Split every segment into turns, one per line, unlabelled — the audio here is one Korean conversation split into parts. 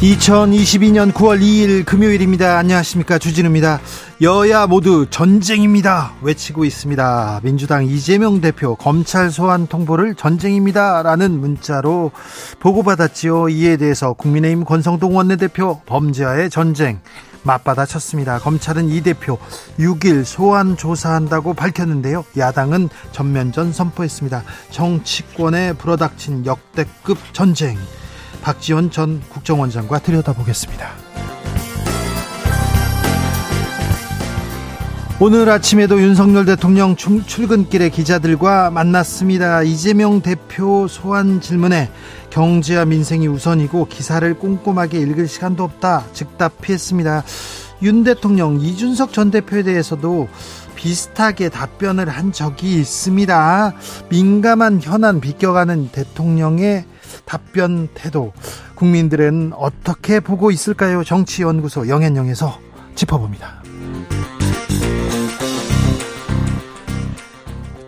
2022년 9월 2일 금요일입니다. 안녕하십니까. 주진우입니다. 여야 모두 전쟁입니다. 외치고 있습니다. 민주당 이재명 대표 검찰 소환 통보를 전쟁입니다. 라는 문자로 보고받았지요. 이에 대해서 국민의힘 권성동 원내대표 범죄와의 전쟁 맞받아 쳤습니다. 검찰은 이 대표 6일 소환 조사한다고 밝혔는데요. 야당은 전면전 선포했습니다. 정치권에 불어닥친 역대급 전쟁. 박지원 전 국정원장과 들여다보겠습니다. 오늘 아침에도 윤석열 대통령 출근길에 기자들과 만났습니다. 이재명 대표 소환 질문에 경제와 민생이 우선이고 기사를 꼼꼼하게 읽을 시간도 없다 즉답했습니다. 윤 대통령 이준석 전 대표에 대해서도 비슷하게 답변을 한 적이 있습니다. 민감한 현안 비껴가는 대통령의 답변 태도 국민들은 어떻게 보고 있을까요? 정치연구소 영앤영에서 짚어봅니다.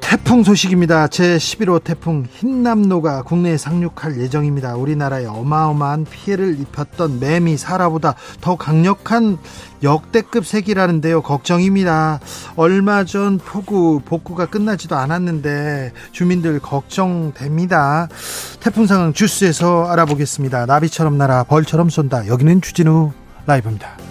태풍 소식입니다. 제11호 태풍 흰남노가 국내에 상륙할 예정입니다. 우리나라에 어마어마한 피해를 입혔던 매미 사라보다 더 강력한 역대급 색이라는데요. 걱정입니다. 얼마 전 폭우 복구가 끝나지도 않았는데 주민들 걱정됩니다. 태풍 상황 주스에서 알아보겠습니다. 나비처럼 날아 벌처럼 쏜다. 여기는 주진우 라이브입니다.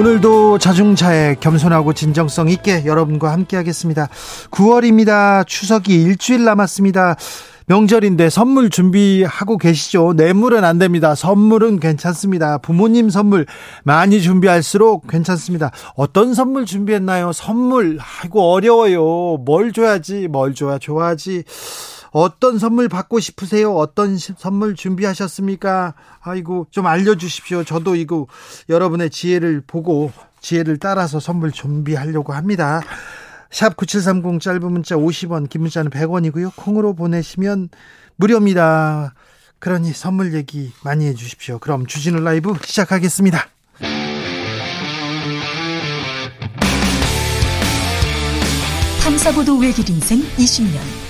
오늘도 자중차에 겸손하고 진정성 있게 여러분과 함께 하겠습니다. 9월입니다. 추석이 일주일 남았습니다. 명절인데 선물 준비하고 계시죠? 뇌물은 안 됩니다. 선물은 괜찮습니다. 부모님 선물 많이 준비할수록 괜찮습니다. 어떤 선물 준비했나요? 선물, 아이고, 어려워요. 뭘 줘야지, 뭘 줘야 좋아하지. 어떤 선물 받고 싶으세요? 어떤 선물 준비하셨습니까? 아이고, 좀 알려주십시오. 저도 이거 여러분의 지혜를 보고 지혜를 따라서 선물 준비하려고 합니다. 샵 9730 짧은 문자 50원, 긴 문자는 100원이고요. 콩으로 보내시면 무료입니다. 그러니 선물 얘기 많이 해주십시오. 그럼 주진우 라이브 시작하겠습니다.
탐사보도 외길 인생 20년.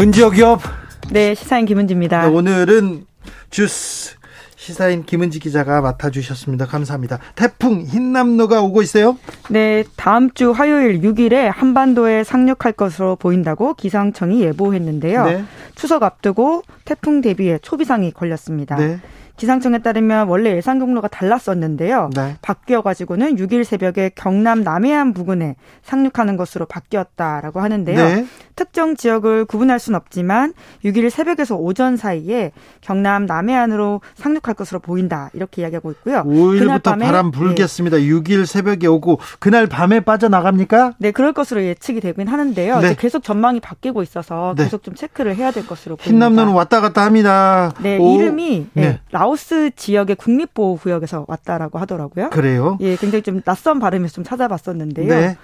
은지혁 기업
네, 시사인 김은지입니다.
네, 오늘은 주스 시사인 김은지 기자가 맡아주셨습니다. 감사합니다. 태풍 흰남노가 오고 있어요?
네, 다음 주 화요일 6일에 한반도에 상륙할 것으로 보인다고 기상청이 예보했는데요. 네. 추석 앞두고 태풍 대비에 초비상이 걸렸습니다. 네. 기상청에 따르면 원래 예상 경로가 달랐었는데요. 네. 바뀌어 가지고는 6일 새벽에 경남 남해안 부근에 상륙하는 것으로 바뀌었다라고 하는데요. 네. 특정 지역을 구분할 수는 없지만 6일 새벽에서 오전 사이에 경남 남해안으로 상륙할 것으로 보인다 이렇게 이야기하고 있고요.
5일부터 바람 불겠습니다. 네. 6일 새벽에 오고 그날 밤에 빠져나갑니까?
네, 그럴 것으로 예측이 되긴 하는데요. 네. 계속 전망이 바뀌고 있어서 네. 계속 좀 체크를 해야 될 것으로 보입니다.
흰남노는 왔다 갔다 합니다.
네, 오. 이름이 네. 네. 라오스 지역의 국립보호구역에서 왔다라고 하더라고요.
그래요?
예, 굉장히 좀 낯선 발음에서 좀 찾아봤었는데요. 네.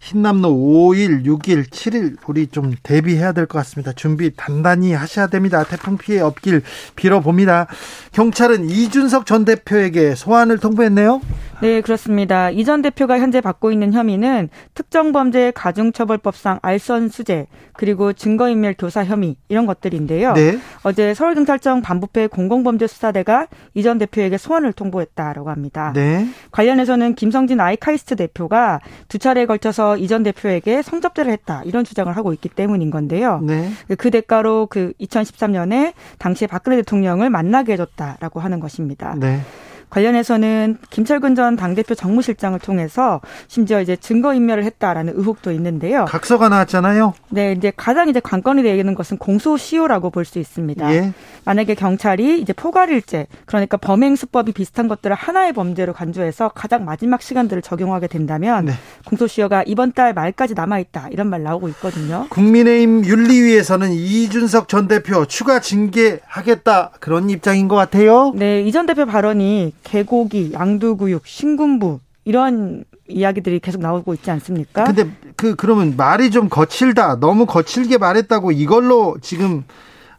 흰남노 5일, 6일, 7일 우리 좀 대비해야 될 것 같습니다. 준비 단단히 하셔야 됩니다. 태풍 피해 없길 빌어봅니다. 경찰은 이준석 전 대표에게 소환을 통보했네요.
네, 그렇습니다. 이 전 대표가 현재 받고 있는 혐의는 특정 범죄 가중처벌법상 알선 수재 그리고 증거인멸 교사 혐의 이런 것들인데요. 네. 어제 서울경찰청 반부패 공공범죄수사대가 이 전 대표에게 소환을 통보했다라고 합니다. 네. 관련해서는 김성진 아이카이스트 대표가 두 차례에 걸쳐 서 이전 대표에게 성접대를 했다 이런 주장을 하고 있기 때문인 건데요. 네. 그 대가로 그 2013년에 당시 박근혜 대통령을 만나게 해줬다라고 하는 것입니다. 네. 관련해서는 김철근 전 당대표 정무실장을 통해서 심지어 이제 증거인멸을 했다라는 의혹도 있는데요.
각서가 나왔잖아요.
네, 이제 가장 이제 관건이 되는 것은 공소시효라고 볼 수 있습니다. 예. 만약에 경찰이 이제 포괄일제, 그러니까 범행 수법이 비슷한 것들을 하나의 범죄로 간주해서 가장 마지막 시간들을 적용하게 된다면 네. 공소시효가 이번 달 말까지 남아 있다 이런 말 나오고 있거든요.
국민의힘 윤리위에서는 이준석 전 대표 추가 징계하겠다 그런 입장인 것 같아요.
네, 이 전 대표 발언이 개고기, 양두구육, 신군부 이런 이야기들이 계속 나오고 있지 않습니까?
근데 그 그러면 말이 좀 거칠다. 너무 거칠게 말했다고 이걸로 지금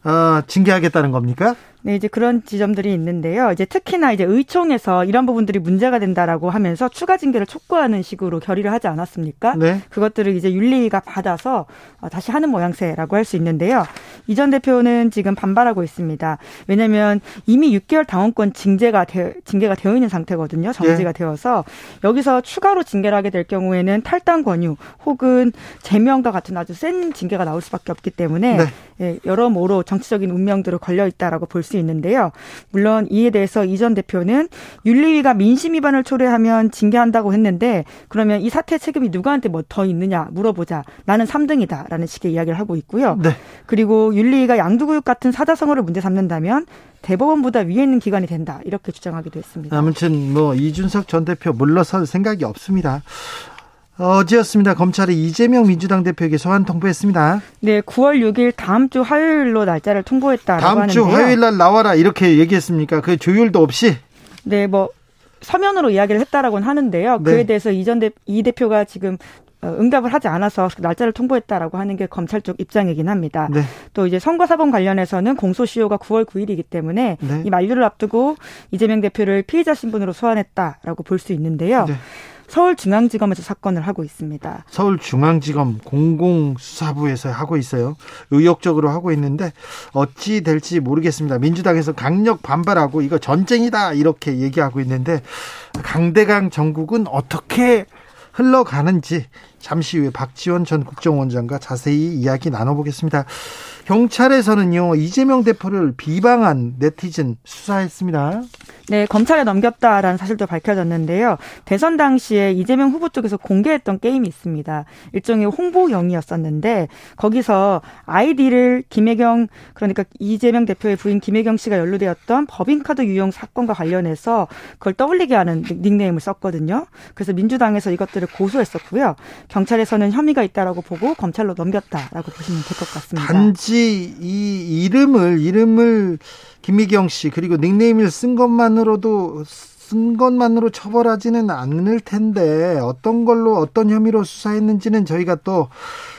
어, 징계하겠다는 겁니까?
네, 이제 그런 지점들이 있는데요. 이제 특히나 이제 의총에서 이런 부분들이 문제가 된다라고 하면서 추가 징계를 촉구하는 식으로 결의를 하지 않았습니까? 네. 그것들을 이제 윤리가 받아서 어, 다시 하는 모양새라고 할 수 있는데요. 이 전 대표는 지금 반발하고 있습니다. 왜냐하면 이미 6개월 당원권 징계가 되, 징계가 되어 있는 상태거든요. 정지가 네. 되어서 여기서 추가로 징계를 하게 될 경우에는 탈당 권유 혹은 제명과 같은 아주 센 징계가 나올 수밖에 없기 때문에 네. 예, 여러모로 정치적인 운명들을 걸려 있다라고 볼 수 있는데요. 물론 이에 대해서 이 전 대표는 윤리위가 민심 위반을 초래하면 징계한다고 했는데 그러면 이 사태 책임이 누구한테 뭐 더 있느냐 물어보자. 나는 3등이다라는 식의 이야기를 하고 있고요. 네. 그리고 윤리위가 양두구육 같은 사자성어를 문제 삼는다면 대법원보다 위에 있는 기관이 된다 이렇게 주장하기도 했습니다.
아무튼 뭐 이준석 전 대표 물러설 생각이 없습니다. 어제였습니다. 검찰이 이재명 민주당 대표에게 소환 통보했습니다.
네, 9월 6일 다음 주 화요일로 날짜를 통보했다라고
다음
하는데요.
주 화요일 날 나와라 이렇게 얘기했습니까? 그 조율도 없이?
네, 뭐 서면으로 이야기를 했다라고는 하는데요. 네. 그에 대해서 이전 대, 이 대표가 지금 어, 응답을 하지 않아서 날짜를 통보했다라고 하는 게 검찰 쪽 입장이긴 합니다. 네. 또 이제 선거 사범 관련해서는 공소시효가 9월 9일이기 때문에 네. 이 만료를 앞두고 이재명 대표를 피의자 신분으로 소환했다라고 볼 수 있는데요. 네. 서울중앙지검에서 사건을 하고 있습니다.
서울중앙지검 공공수사부에서 하고 있어요. 의욕적으로 하고 있는데 어찌 될지 모르겠습니다. 민주당에서 강력 반발하고 이거 전쟁이다 이렇게 얘기하고 있는데 강대강 정국은 어떻게 흘러가는지 잠시 후에 박지원 전 국정원장과 자세히 이야기 나눠보겠습니다. 경찰에서는요 이재명 대표를 비방한 네티즌 수사했습니다.
네, 검찰에 넘겼다라는 사실도 밝혀졌는데요. 대선 당시에 이재명 후보 쪽에서 공개했던 게임이 있습니다. 일종의 홍보용이었었는데 거기서 아이디를 김혜경 그러니까 이재명 대표의 부인 김혜경 씨가 연루되었던 법인카드 유용 사건과 관련해서 그걸 떠올리게 하는 닉네임을 썼거든요. 그래서 민주당에서 이것들을 고소했었고요. 경찰에서는 혐의가 있다라고 보고 검찰로 넘겼다라고 보시면 될 것 같습니다.
단지 이 이름을 이름을 김미경 씨 그리고 닉네임을 쓴 것만으로도 쓴 것만으로 처벌하지는 않을 텐데 어떤 걸로 어떤 혐의로 수사했는지는 저희가 또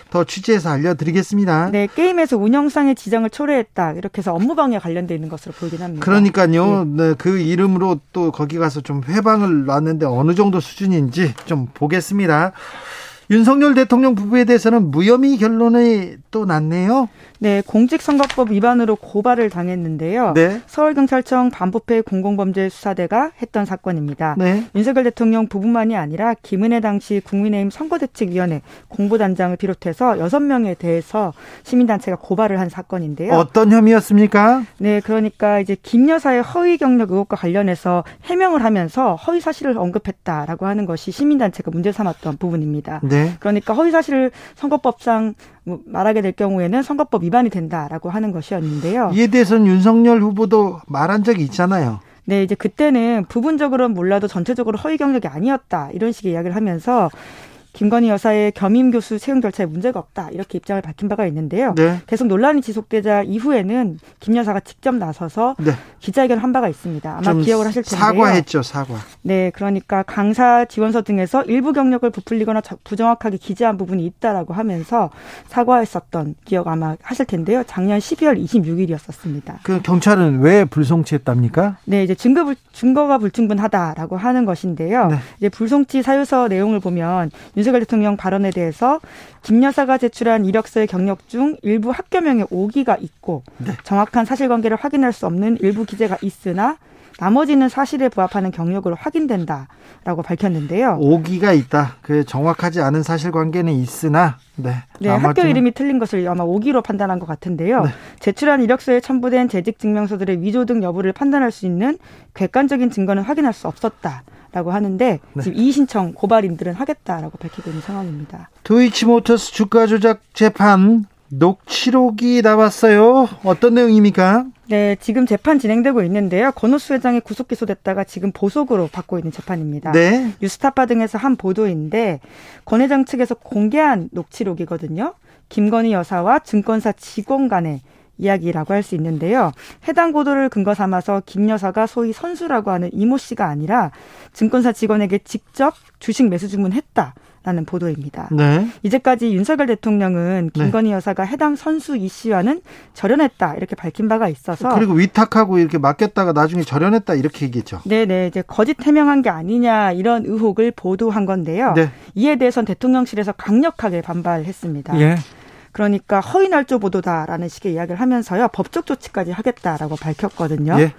더 취재해서 알려드리겠습니다.
네, 게임에서 운영상의 지정을 초래했다 이렇게 해서 업무방해 관련돼 있는 것으로 보이긴 합니다.
그러니까요, 네. 네, 그 이름으로 또 거기 가서 좀 회방을 놨는데 어느 정도 수준인지 좀 보겠습니다. 윤석열 대통령 부부에 대해서는 무혐의 결론이 또 났네요.
네, 공직선거법 위반으로 고발을 당했는데요. 네. 서울경찰청 반부패 공공범죄수사대가 했던 사건입니다. 네. 윤석열 대통령 부부만이 아니라 김은혜 당시 국민의힘 선거대책위원회 공보단장을 비롯해서 6명에 대해서 시민단체가 고발을 한 사건인데요.
어떤 혐의였습니까?
네, 그러니까 이제 김 여사의 허위 경력 의혹과 관련해서 해명을 하면서 허위 사실을 언급했다라고 하는 것이 시민단체가 문제 삼았던 부분입니다. 네. 그러니까 허위 사실을 선거법상 뭐 말하게 될 경우에는 선거법 위반이 된다라고 하는 것이었는데요.
이에 대해서는 윤석열 후보도 말한 적이 있잖아요.
네, 이제 그때는 부분적으로는 몰라도 전체적으로 허위 경력이 아니었다 이런 식의 이야기를 하면서 김건희 여사의 겸임 교수 채용 절차에 문제가 없다 이렇게 입장을 밝힌 바가 있는데요. 네. 계속 논란이 지속되자 이후에는 김 여사가 직접 나서서 네. 기자회견 한 바가 있습니다. 아마 기억을 하실 텐데요.
사과했죠, 사과.
네, 그러니까 강사 지원서 등에서 일부 경력을 부풀리거나 부정확하게 기재한 부분이 있다라고 하면서 사과했었던 기억 아마 하실 텐데요. 작년 12월 26일이었었습니다.
그 경찰은 왜 불송치했답니까?
네, 이제 증거 불, 증거가 불충분하다라고 하는 것인데요. 네. 이제 불송치 사유서 내용을 보면 윤 석열 대통령 발언에 대해서 김 여사가 제출한 이력서의 경력 중 일부 학교명에 오기가 있고 네. 정확한 사실관계를 확인할 수 없는 일부 기재가 있으나 나머지는 사실에 부합하는 경력으로 확인된다라고 밝혔는데요.
오기가 있다. 그 정확하지 않은 사실관계는 있으나
네. 네 학교 이름이 틀린 것을 아마 오기로 판단한 것 같은데요. 네. 제출한 이력서에 첨부된 재직 증명서들의 위조 등 여부를 판단할 수 있는 객관적인 증거는 확인할 수 없었다. 라고 하는데 네. 지금 이의 신청 고발인들은 하겠다라고 밝히고 있는 상황입니다.
도이치모터스 주가 조작 재판 녹취록이 나왔어요. 어떤 내용입니까?
네, 지금 재판 진행되고 있는데요. 권오수 회장이 구속 기소됐다가 지금 보석으로 받고 있는 재판입니다. 네. 뉴스타파 등에서 한 보도인데 권 회장 측에서 공개한 녹취록이거든요. 김건희 여사와 증권사 직원 간의 이야기라고 할 수 있는데요. 해당 보도를 근거 삼아서 김 여사가 소위 선수라고 하는 이모 씨가 아니라 증권사 직원에게 직접 주식 매수 주문했다. 라는 보도입니다. 네. 이제까지 윤석열 대통령은 네. 김건희 네. 여사가 해당 선수 이 씨와는 절연했다 이렇게 밝힌 바가 있어서
그리고 위탁하고 이렇게 맡겼다가 나중에 절연했다 이렇게 얘기했죠.
네네 이제 거짓 해명한 게 아니냐 이런 의혹을 보도한 건데요. 네. 이에 대해선 대통령실에서 강력하게 반발했습니다. 예. 그러니까 허위 날조 보도다라는 식의 이야기를 하면서요 법적 조치까지 하겠다라고 밝혔거든요. 예.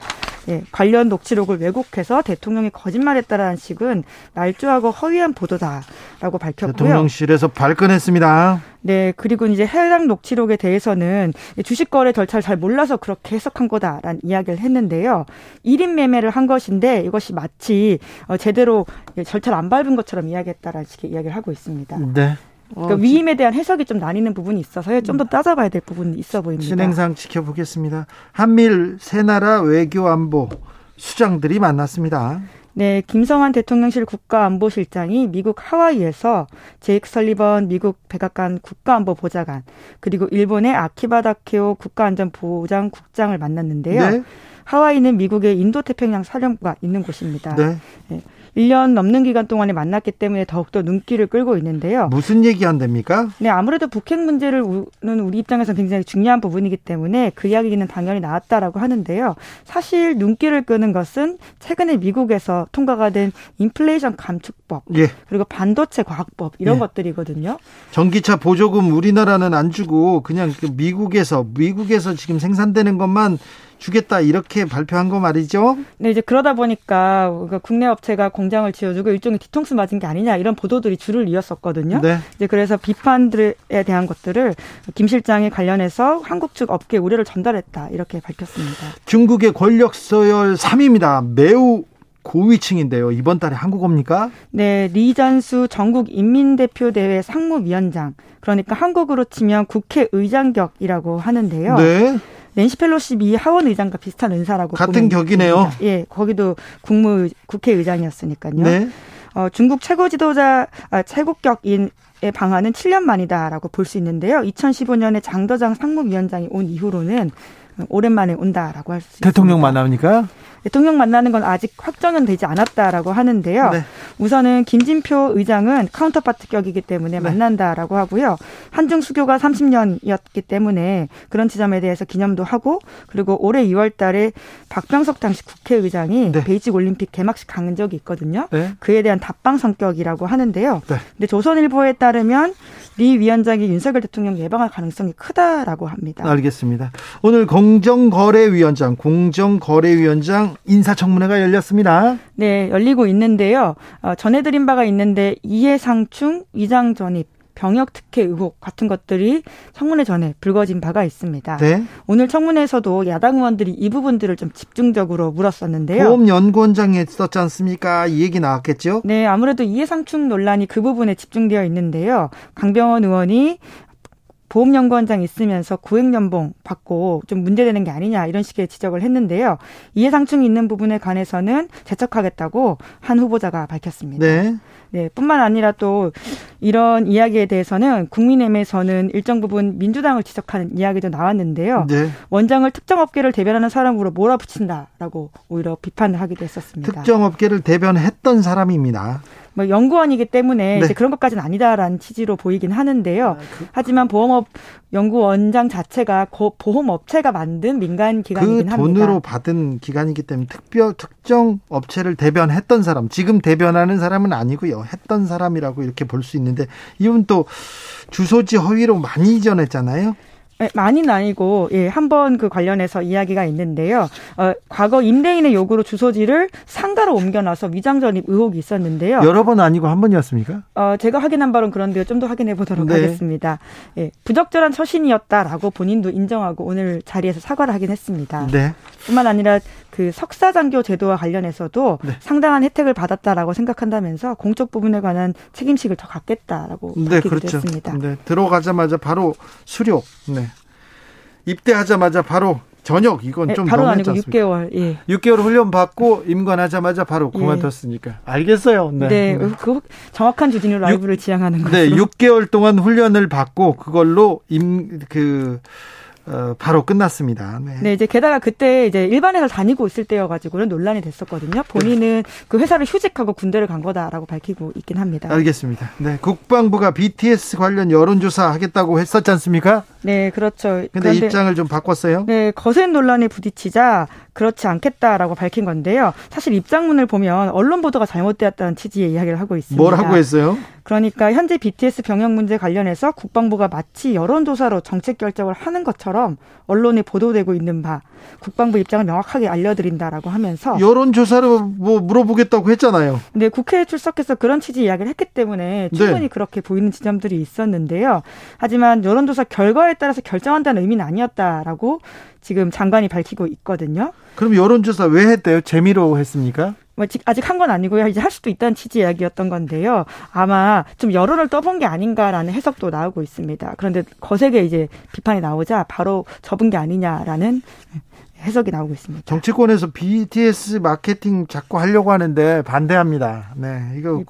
예, 관련 녹취록을 왜곡해서 대통령이 거짓말했다라는 식은 날조하고 허위한 보도다라고 밝혔고요.
대통령실에서 발끈했습니다.
네, 그리고 이제 해당 녹취록에 대해서는 주식 거래 절차를 잘 몰라서 그렇게 해석한 거다라는 이야기를 했는데요. 1인 매매를 한 것인데 이것이 마치 어, 제대로 절차를 안 밟은 것처럼 이야기했다라는 식의 이야기를 하고 있습니다. 네. 그러니까 어, 위임에 대한 해석이 좀 나뉘는 부분이 있어서요. 좀 더 따져봐야 될 부분이 있어 보입니다.
진행상 지켜보겠습니다. 한밀 세 나라 외교 안보 수장들이 만났습니다.
네, 김성환 대통령실 국가안보실장이 미국 하와이에서 제이크 설리번 미국 백악관 국가안보보좌관 그리고 일본의 아키바 다케오 국가안전보장국장을 만났는데요. 네. 하와이는 미국의 인도태평양 사령부가 있는 곳입니다. 네. 네. 1년 넘는 기간 동안에 만났기 때문에 더욱더 눈길을 끌고 있는데요.
무슨 얘기 한답니까?
네, 아무래도 북핵 문제를 는 우리 입장에서 굉장히 중요한 부분이기 때문에 그 이야기는 당연히 나왔다라고 하는데요. 사실 눈길을 끄는 것은 최근에 미국에서 통과가 된 인플레이션 감축법 예. 그리고 반도체 과학법 이런 예. 것들이거든요.
전기차 보조금 우리나라는 안 주고 그냥 그 미국에서 미국에서 지금 생산되는 것만 주겠다 이렇게 발표한 거 말이죠.
네, 이제 그러다 보니까 국내 업체가 공장을 지어주고 일종의 뒤통수 맞은 게 아니냐 이런 보도들이 줄을 이었었거든요. 네. 이제 그래서 비판들에 대한 것들을 김 실장이 관련해서 한국 측 업계 우려를 전달했다 이렇게 밝혔습니다.
중국의 권력 서열 3위입니다. 매우 고위층인데요. 이번 달에 한국 옵니까?
네, 리전수 전국 인민대표 대회 상무위원장. 그러니까 한국으로 치면 국회의장격이라고 하는데요. 네. 낸시 펠로시 미 하원 의장과 비슷한 은사라고
같은 격이네요.
예, 거기도 국무 국회의장이었으니까요. 네. 어, 중국 최고 지도자 아, 최고격인 의 방한은 7년 만이다라고 볼 수 있는데요. 2015년에 장더장 상무위원장이 온 이후로는 오랜만에 온다라고 할 수 있습니다.
대통령 만납니까?
대통령 만나는 건 아직 확정은 되지 않았다라고 하는데요. 네. 우선은 김진표 의장은 counterpart 격이기 때문에 네. 만난다라고 하고요. 한중 수교가 30년이었기 때문에 그런 지점에 대해서 기념도 하고 그리고 올해 2월 달에 박병석 당시 국회의장이 네. 베이징 올림픽 개막식 간 적이 있거든요. 네. 그에 대한 답방 성격이라고 하는데요. 네. 근데 조선일보에 따르면 리 위원장이 윤석열 대통령 예방할 가능성이 크다라고 합니다.
알겠습니다. 오늘 공정거래위원장, 공정거래위원장 인사청문회가 열렸습니다.
네, 열리고 있는데요. 어, 전해드린 바가 있는데 이해상충, 위장 전입, 병역 특혜 의혹 같은 것들이 청문회 전에 불거진 바가 있습니다. 네. 오늘 청문회에서도 야당 의원들이 이 부분들을 좀 집중적으로 물었었는데요.
보험연구원장이 있었지 않습니까? 이 얘기 나왔겠죠?
네, 아무래도 이해상충 논란이 그 부분에 집중되어 있는데요. 강병원 의원이 보험연구원장 있으면서 구액연봉 받고 좀 문제되는 게 아니냐 이런 식의 지적을 했는데요. 이해상충이 있는 부분에 관해서는 재척하겠다고 한 후보자가 밝혔습니다. 네. 네, 뿐만 아니라 또 이런 이야기에 대해서는 국민의힘에서는 일정 부분 민주당을 지적하는 이야기도 나왔는데요. 네. 원장을 특정 업계를 대변하는 사람으로 몰아붙인다라고 오히려 비판을 하기도 했었습니다.
특정 업계를 대변했던 사람입니다.
뭐 연구원이기 때문에 네. 이제 그런 것까지는 아니다라는 취지로 보이긴 하는데요. 아, 그, 하지만 보험업 연구원장 자체가 보험업체가 만든 민간 기관이긴
그 합니다. 돈으로 받은 기관이기 때문에 특별 특정 업체를 대변했던 사람, 지금 대변하는 사람은 아니고요. 했던 사람이라고 이렇게 볼 수 있는데 이분 또 주소지 허위로 많이 전했잖아요.
네, 많이는 아니고 예, 한 번 그 관련해서 이야기가 있는데요. 어, 과거 임대인의 요구로 주소지를 상가로 옮겨놔서 위장 전입 의혹이 있었는데요.
여러 번 아니고 한 번이었습니까?
어, 제가 확인한 바는 그런데요. 좀 더 확인해 보도록 네. 하겠습니다. 예, 부적절한 처신이었다라고 본인도 인정하고 오늘 자리에서 사과를 하긴 했습니다. 네. 뿐만 아니라 그 석사 장교 제도와 관련해서도 네. 상당한 혜택을 받았다라고 생각한다면서 공적 부분에 관한 책임식을 더 갖겠다라고 네, 그렇죠. 했습니다.
네, 들어가자마자 바로 수료. 네. 입대하자마자 바로 저녁 이건 네, 좀
바로 아니고 6개월. 예.
6개월 훈련 받고 임관하자마자 바로 예. 그만뒀으니까. 예. 알겠어요.
네. 네. 네. 그 정확한 주진우 라이브를 6, 지향하는 거죠.
네, 6개월 동안 훈련을 받고 그걸로 임 그 어, 바로 끝났습니다.
네. 네. 이제 게다가 그때 이제 일반 회사를 다니고 있을 때여가지고는 논란이 됐었거든요. 본인은 그 회사를 휴직하고 군대를 간 거다라고 밝히고 있긴 합니다.
알겠습니다. 네. 국방부가 BTS 관련 여론조사 하겠다고 했었지 않습니까?
네, 그렇죠.
근데 입장을 좀 바꿨어요?
네, 거센 논란에 부딪히자 그렇지 않겠다라고 밝힌 건데요. 사실 입장문을 보면 언론 보도가 잘못되었다는 취지의 이야기를 하고 있습니다.
뭐라고 했어요?
그러니까 현재 BTS 병역 문제 관련해서 국방부가 마치 여론조사로 정책 결정을 하는 것처럼 언론에 보도되고 있는 바 국방부 입장을 명확하게 알려드린다라고 하면서
여론조사로 뭐 물어보겠다고 했잖아요.
네, 국회에 출석해서 그런 취지 이야기를 했기 때문에 충분히 네. 그렇게 보이는 지점들이 있었는데요. 하지만 여론조사 결과에 따라서 결정한다는 의미는 아니었다라고 지금 장관이 밝히고 있거든요.
그럼 여론조사 왜 했대요? 재미로 했습니까?
뭐 아직 한 건 아니고요. 이제 할 수도 있다는 취지 이야기였던 건데요. 아마 좀 여론을 떠본 게 아닌가라는 해석도 나오고 있습니다. 그런데 거세게 이제 비판이 나오자 바로 접은 게 아니냐라는 해석이 나오고 있습니다.
정치권에서 BTS 마케팅 자꾸 하려고 하는데 반대합니다. 네, 이거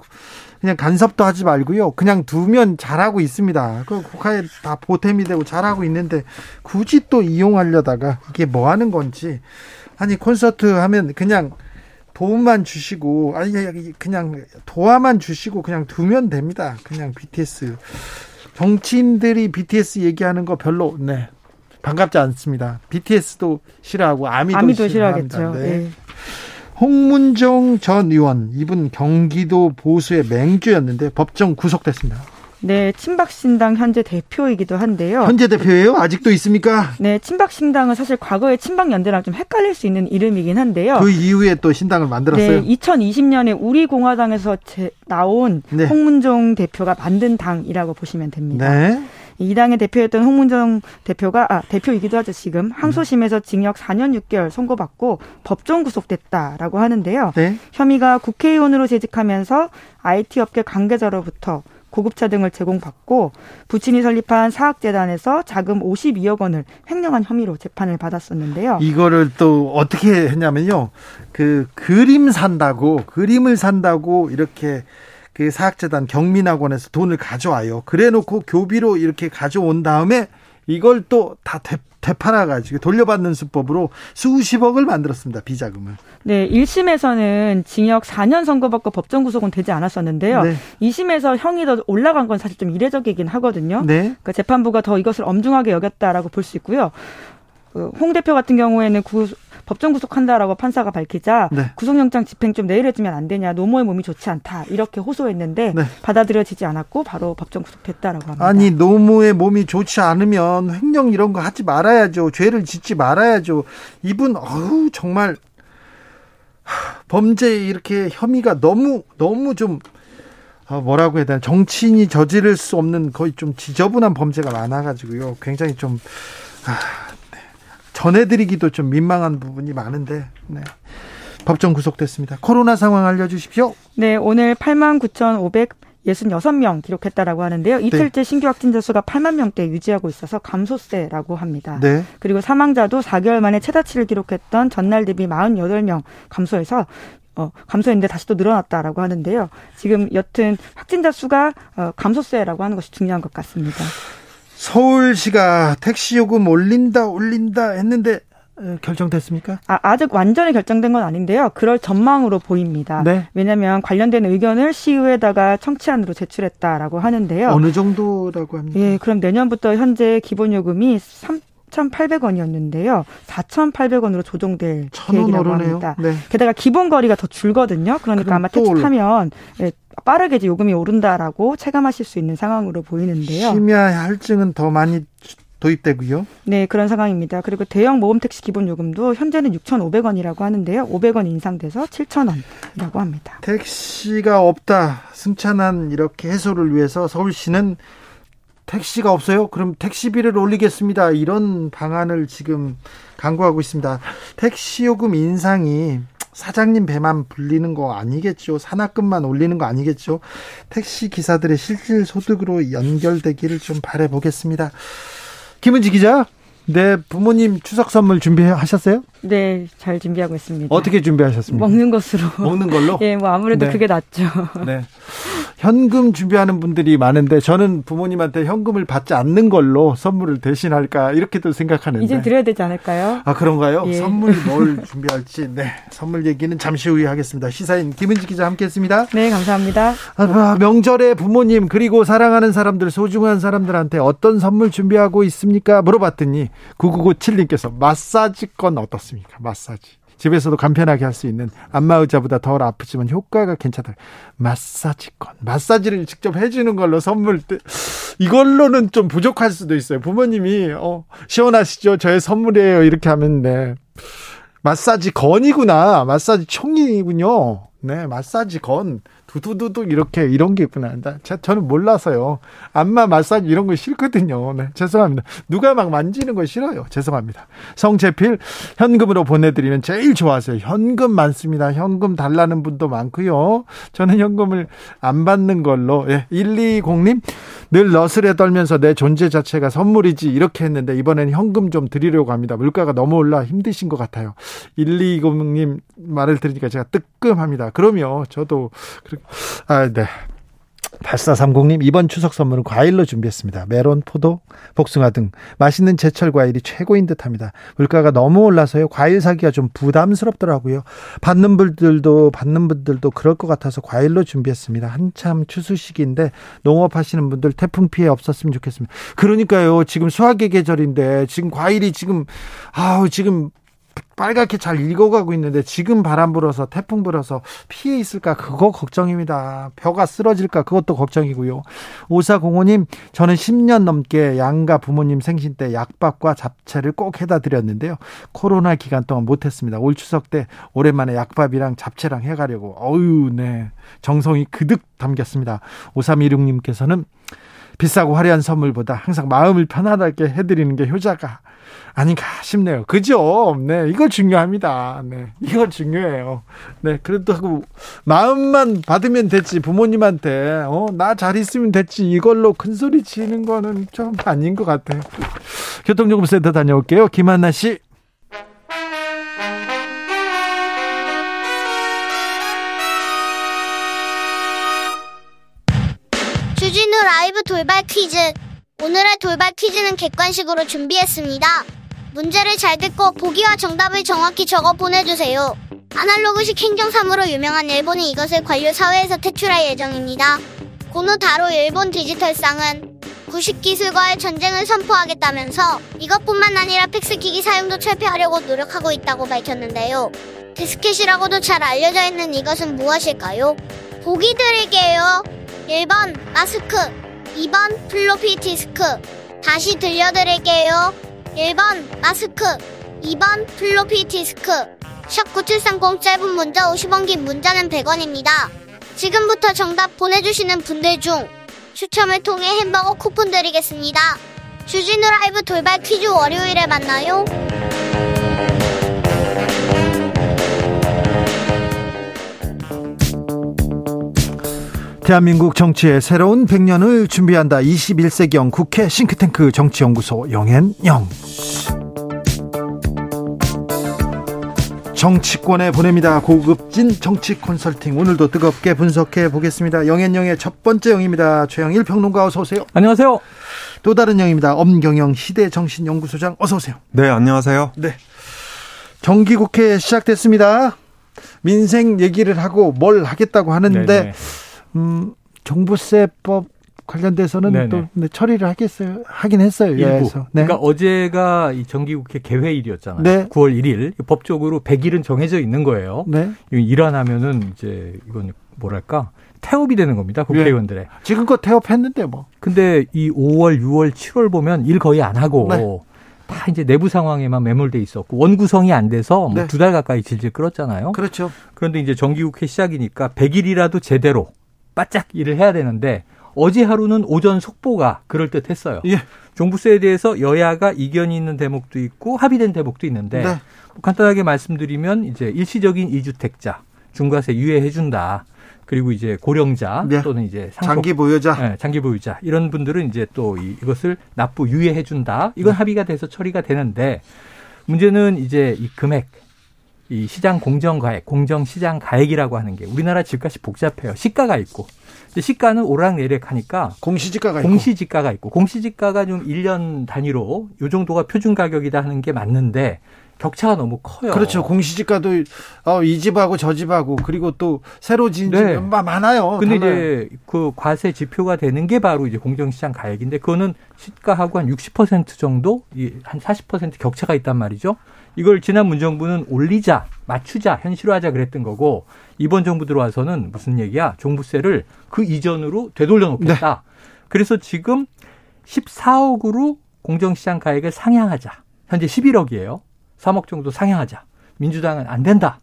그냥 간섭도 하지 말고요. 그냥 두면 잘하고 있습니다. 그 국가에 다 보탬이 되고 잘하고 있는데 굳이 또 이용하려다가 이게 뭐 하는 건지 아니 콘서트 하면 그냥 도움만 주시고 아니 그냥 도와만 주시고 그냥 두면 됩니다. 그냥 BTS 정치인들이 BTS 얘기하는 거 별로 네 반갑지 않습니다. BTS도 싫어하고 아미도, 아미도 싫어하겠죠. 네. 네. 홍문정 전 의원 이분 경기도 보수의 맹주였는데 법정 구속됐습니다.
네, 친박신당 현재 대표이기도 한데요.
현재 대표예요? 아직도 있습니까?
네, 친박신당은 사실 과거의 친박연대랑 좀 헷갈릴 수 있는 이름이긴 한데요.
그 이후에 또 신당을 만들었어요?
네, 2020년에 우리 공화당에서 제, 나온 네. 홍문종 대표가 만든 당이라고 보시면 됩니다. 네. 이 당의 대표였던 홍문정 대표가 아 대표이기도 하죠 지금 항소심에서 징역 4년 6개월 선고받고 법정 구속됐다라고 하는데요. 네. 혐의가 국회의원으로 재직하면서 IT 업계 관계자로부터 고급차 등을 제공받고 부친이 설립한 사학재단에서 자금 52억 원을 횡령한 혐의로 재판을 받았었는데요.
이거를 또 어떻게 했냐면요. 그 그림 산다고 그림을 산다고 이렇게 그 사학재단 경민학원에서 돈을 가져와요. 그래 놓고 교비로 이렇게 가져온 다음에 이걸 또 다 되팔아 가지고 돌려받는 수법으로 수십억을 만들었습니다. 비자금을.
네, 1심에서는 징역 4년 선고받고 법정 구속은 되지 않았었는데요. 네. 2심에서 형이 더 올라간 건 사실 좀 이례적이긴 하거든요. 네. 그러니까 재판부가 더 이것을 엄중하게 여겼다라고 볼 수 있고요. 그홍 대표 같은 경우에는 구, 법정 구속한다라고 판사가 밝히자 네. 구속영장 집행 좀 내일 해주면 안 되냐 노모의 몸이 좋지 않다 이렇게 호소했는데 네. 받아들여지지 않았고 바로 법정 구속됐다라고 합니다.
아니 노모의 몸이 좋지 않으면 횡령 이런 거 하지 말아야죠 죄를 짓지 말아야죠 이분 어우 정말 범죄 이렇게 혐의가 너무 너무 좀 어, 뭐라고 해야 되나 정치인이 저지를 수 없는 거의 좀 지저분한 범죄가 많아가지고요 굉장히 좀 아, 전해드리기도 좀 민망한 부분이 많은데 네. 법정 구속됐습니다. 코로나 상황 알려주십시오.
네, 오늘 8만 9,500 66명 기록했다라고 하는데요. 이틀째 네. 신규 확진자 수가 8만 명대 유지하고 있어서 감소세라고 합니다. 네. 그리고 사망자도 4개월 만에 최다치를 기록했던 전날 대비 48명 감소해서 어, 감소했는데 다시 또 늘어났다라고 하는데요. 지금 여튼 확진자 수가 어, 감소세라고 하는 것이 중요한 것 같습니다.
서울시가 택시 요금 올린다 올린다 했는데 결정됐습니까?
아, 아직 완전히 결정된 건 아닌데요. 그럴 전망으로 보입니다. 네. 왜냐하면 관련된 의견을 시의회에다가 청취안으로 제출했다라고 하는데요.
어느 정도라고 합니까?
예, 그럼 내년부터 현재 기본요금이 3 4,800원이었는데요. 4,800원으로 조정될 계획이라고 합니다. 네. 게다가 기본 거리가 더 줄거든요. 그러니까 아마 택시 타면 예, 빠르게 이제 요금이 오른다라고 체감하실 수 있는 상황으로 보이는데요.
심야 할증은 더 많이 도입되고요.
네, 그런 상황입니다. 그리고 대형 모험 택시 기본 요금도 현재는 6,500원이라고 하는데요. 500원 인상돼서 7,000원이라고 합니다.
택시가 없다. 승차난 이렇게 해소를 위해서 서울시는 택시가 없어요? 그럼 택시비를 올리겠습니다. 이런 방안을 지금 강구하고 있습니다. 택시 요금 인상이 사장님 배만 불리는 거 아니겠죠? 산학금만 올리는 거 아니겠죠? 택시 기사들의 실질 소득으로 연결되기를 좀 바라보겠습니다. 김은지 기자. 네, 부모님 추석 선물 준비하셨어요?
네, 잘 준비하고 있습니다.
어떻게 준비하셨습니까?
먹는 것으로.
먹는 걸로?
예, 뭐 아무래도 네. 그게 낫죠. 네.
현금 준비하는 분들이 많은데 저는 부모님한테 현금을 받지 않는 걸로 선물을 대신할까 이렇게도 생각하는데
이제 드려야 되지 않을까요?
아 그런가요? 예. 선물 뭘 준비할지 네 선물 얘기는 잠시 후에 하겠습니다. 시사인 김은지 기자 함께 했습니다.
네 감사합니다.
아, 명절에 부모님 그리고 사랑하는 사람들 소중한 사람들한테 어떤 선물 준비하고 있습니까? 물어봤더니 9997님께서 마사지건 어떻습니까? 마사지. 집에서도 간편하게 할 수 있는 안마의자보다 덜 아프지만 효과가 괜찮다. 마사지건. 마사지를 직접 해주는 걸로 선물, 이걸로는 좀 부족할 수도 있어요. 부모님이, 어, 시원하시죠? 저의 선물이에요. 이렇게 하면, 네. 마사지 건이구나. 마사지 총이군요. 네, 마사지 건. 두두두두 이렇게 이런 게 있구나. 저는 몰라서요. 안마 마사지 이런 거 싫거든요. 네, 죄송합니다. 누가 막 만지는 거 싫어요. 죄송합니다. 성채필 현금으로 보내드리면 제일 좋아하세요. 현금 많습니다. 현금 달라는 분도 많고요. 저는 현금을 안 받는 걸로. 예, 120님 늘 너스레 떨면서 내 존재 자체가 선물이지 이렇게 했는데 이번엔 현금 좀 드리려고 합니다. 물가가 너무 올라 힘드신 것 같아요. 120님 말을 들으니까 제가 뜨끔합니다. 그러면 저도 아, 네. 8430님 이번 추석 선물은 과일로 준비했습니다. 메론, 포도, 복숭아 등 맛있는 제철 과일이 최고인 듯 합니다. 물가가 너무 올라서요. 과일 사기가 좀 부담스럽더라고요. 받는 분들도 받는 분들도 그럴 것 같아서 과일로 준비했습니다. 한참 추수 시기인데 농업 하시는 분들 태풍 피해 없었으면 좋겠습니다. 그러니까요. 지금 수확의 계절인데 지금 과일이 지금 아우 지금 빨갛게 잘 익어가고 있는데 지금 바람 불어서 태풍 불어서 피해 있을까 그거 걱정입니다. 벼가 쓰러질까 그것도 걱정이고요. 오사공호님 저는 10년 넘게 양가 부모님 생신 때 약밥과 잡채를 꼭 해다 드렸는데요. 코로나 기간 동안 못했습니다. 올 추석 때 오랜만에 약밥이랑 잡채랑 해가려고 어유 네 정성이 그득 담겼습니다. 5316님께서는 비싸고 화려한 선물보다 항상 마음을 편안하게 해드리는 게 효자가 아닌가 싶네요. 그죠? 네, 이거 중요합니다. 네, 이거 중요해요. 네, 그래도 마음만 받으면 됐지. 부모님한테, 어, 나 잘 있으면 됐지. 이걸로 큰 소리 치는 거는 좀 아닌 것 같아요. 교통정보센터 다녀올게요. 김한나 씨.
주진우 라이브 돌발 퀴즈. 오늘의 돌발 퀴즈는 객관식으로 준비했습니다. 문제를 잘 듣고 보기와 정답을 정확히 적어 보내주세요. 아날로그식 행정사무로 유명한 일본이 이것을 관료 사회에서 퇴출할 예정입니다. 고노다로 일본 디지털상은 구식기술과의 전쟁을 선포하겠다면서 이것뿐만 아니라 팩스기기 사용도 철폐하려고 노력하고 있다고 밝혔는데요. 디스켓이라고도 잘 알려져 있는 이것은 무엇일까요? 보기 드릴게요. 1번 마스크 2번 플로피 디스크 다시 들려드릴게요. 1번 마스크 2번 플로피 디스크 샵9730 짧은 문자 50원 긴 문자는 100원입니다. 지금부터 정답 보내주시는 분들 중 추첨을 통해 햄버거 쿠폰 드리겠습니다. 주진우 라이브 돌발 퀴즈 월요일에 만나요.
대한민국 정치의 새로운 100년을 준비한다. 21세기형 국회 싱크탱크 정치연구소 영앤영. 정치권에 보냅니다. 고급진 정치 컨설팅 오늘도 뜨겁게 분석해 보겠습니다. 영앤영의 첫 번째 영입니다. 최영일 평론가 어서 오세요.
안녕하세요.
또 다른 영입니다. 엄경영 시대 정신연구소장 어서 오세요.
네, 안녕하세요.
네. 정기국회 시작됐습니다. 민생 얘기를 하고 뭘 하겠다고 하는데 네네. 음, 종부세법 관련돼서는 네네. 또 네, 처리를 하겠어요. 하긴 했어요.
일부. 네. 그러니까 어제가 이 정기국회 개회일이었잖아요. 네. 9월 1일 법적으로 100일은 정해져 있는 거예요. 네. 일어나면은 이제 이건 뭐랄까 태업이 되는 겁니다. 국회의원들의. 네.
지금껏 태업했는데 뭐.
근데 이 5월, 6월, 7월 보면 일 거의 안 하고 네. 다 이제 내부 상황에만 매몰돼 있었고 원 구성이 안 돼서 뭐 두달 네. 가까이 질질 끌었잖아요.
그렇죠.
그런데 이제 정기국회 시작이니까 100일이라도 제대로 바짝 일을 해야 되는데 어제 하루는 오전 속보가 그럴 듯했어요. 예. 종부세에 대해서 여야가 이견이 있는 대목도 있고 합의된 대목도 있는데 네. 간단하게 말씀드리면 이제 일시적인 이주택자 중과세 유예해 준다. 그리고 이제 고령자 네. 또는 이제
상속, 장기 보유자,
네, 장기 보유자 이런 분들은 이제 또 이 것을 납부 유예해 준다. 이건 네. 합의가 돼서 처리가 되는데 문제는 이제 이 금액 이 시장 공정 가액, 공정 시장 가액이라고 하는 게 우리나라 집값이 복잡해요. 시가가 있고 시가는 오락내락 하니까
공시지가가
공시지가가 있고 공시지가가 좀 1년 단위로 요 정도가 표준 가격이다 하는 게 맞는데 격차가 너무 커요.
그렇죠. 공시지가도 어, 이 집하고 저 집하고 그리고 또 새로 지은 네. 집 많아요.
근데 달라요. 이제 그 과세 지표가 되는 게 바로 이제 공정시장 가액인데 그거는 시가하고 한 60% 정도 한40% 격차가 있단 말이죠. 이걸 지난 문정부는 올리자, 맞추자, 현실화하자 그랬던 거고 이번 정부 들어와서는 무슨 얘기야? 종부세를 그 이전으로 되돌려 놓겠다. 네. 그래서 지금 14억으로 공정시장 가액을 상향하자. 현재 11억이에요. 3억 정도 상향하자. 민주당은 안 된다.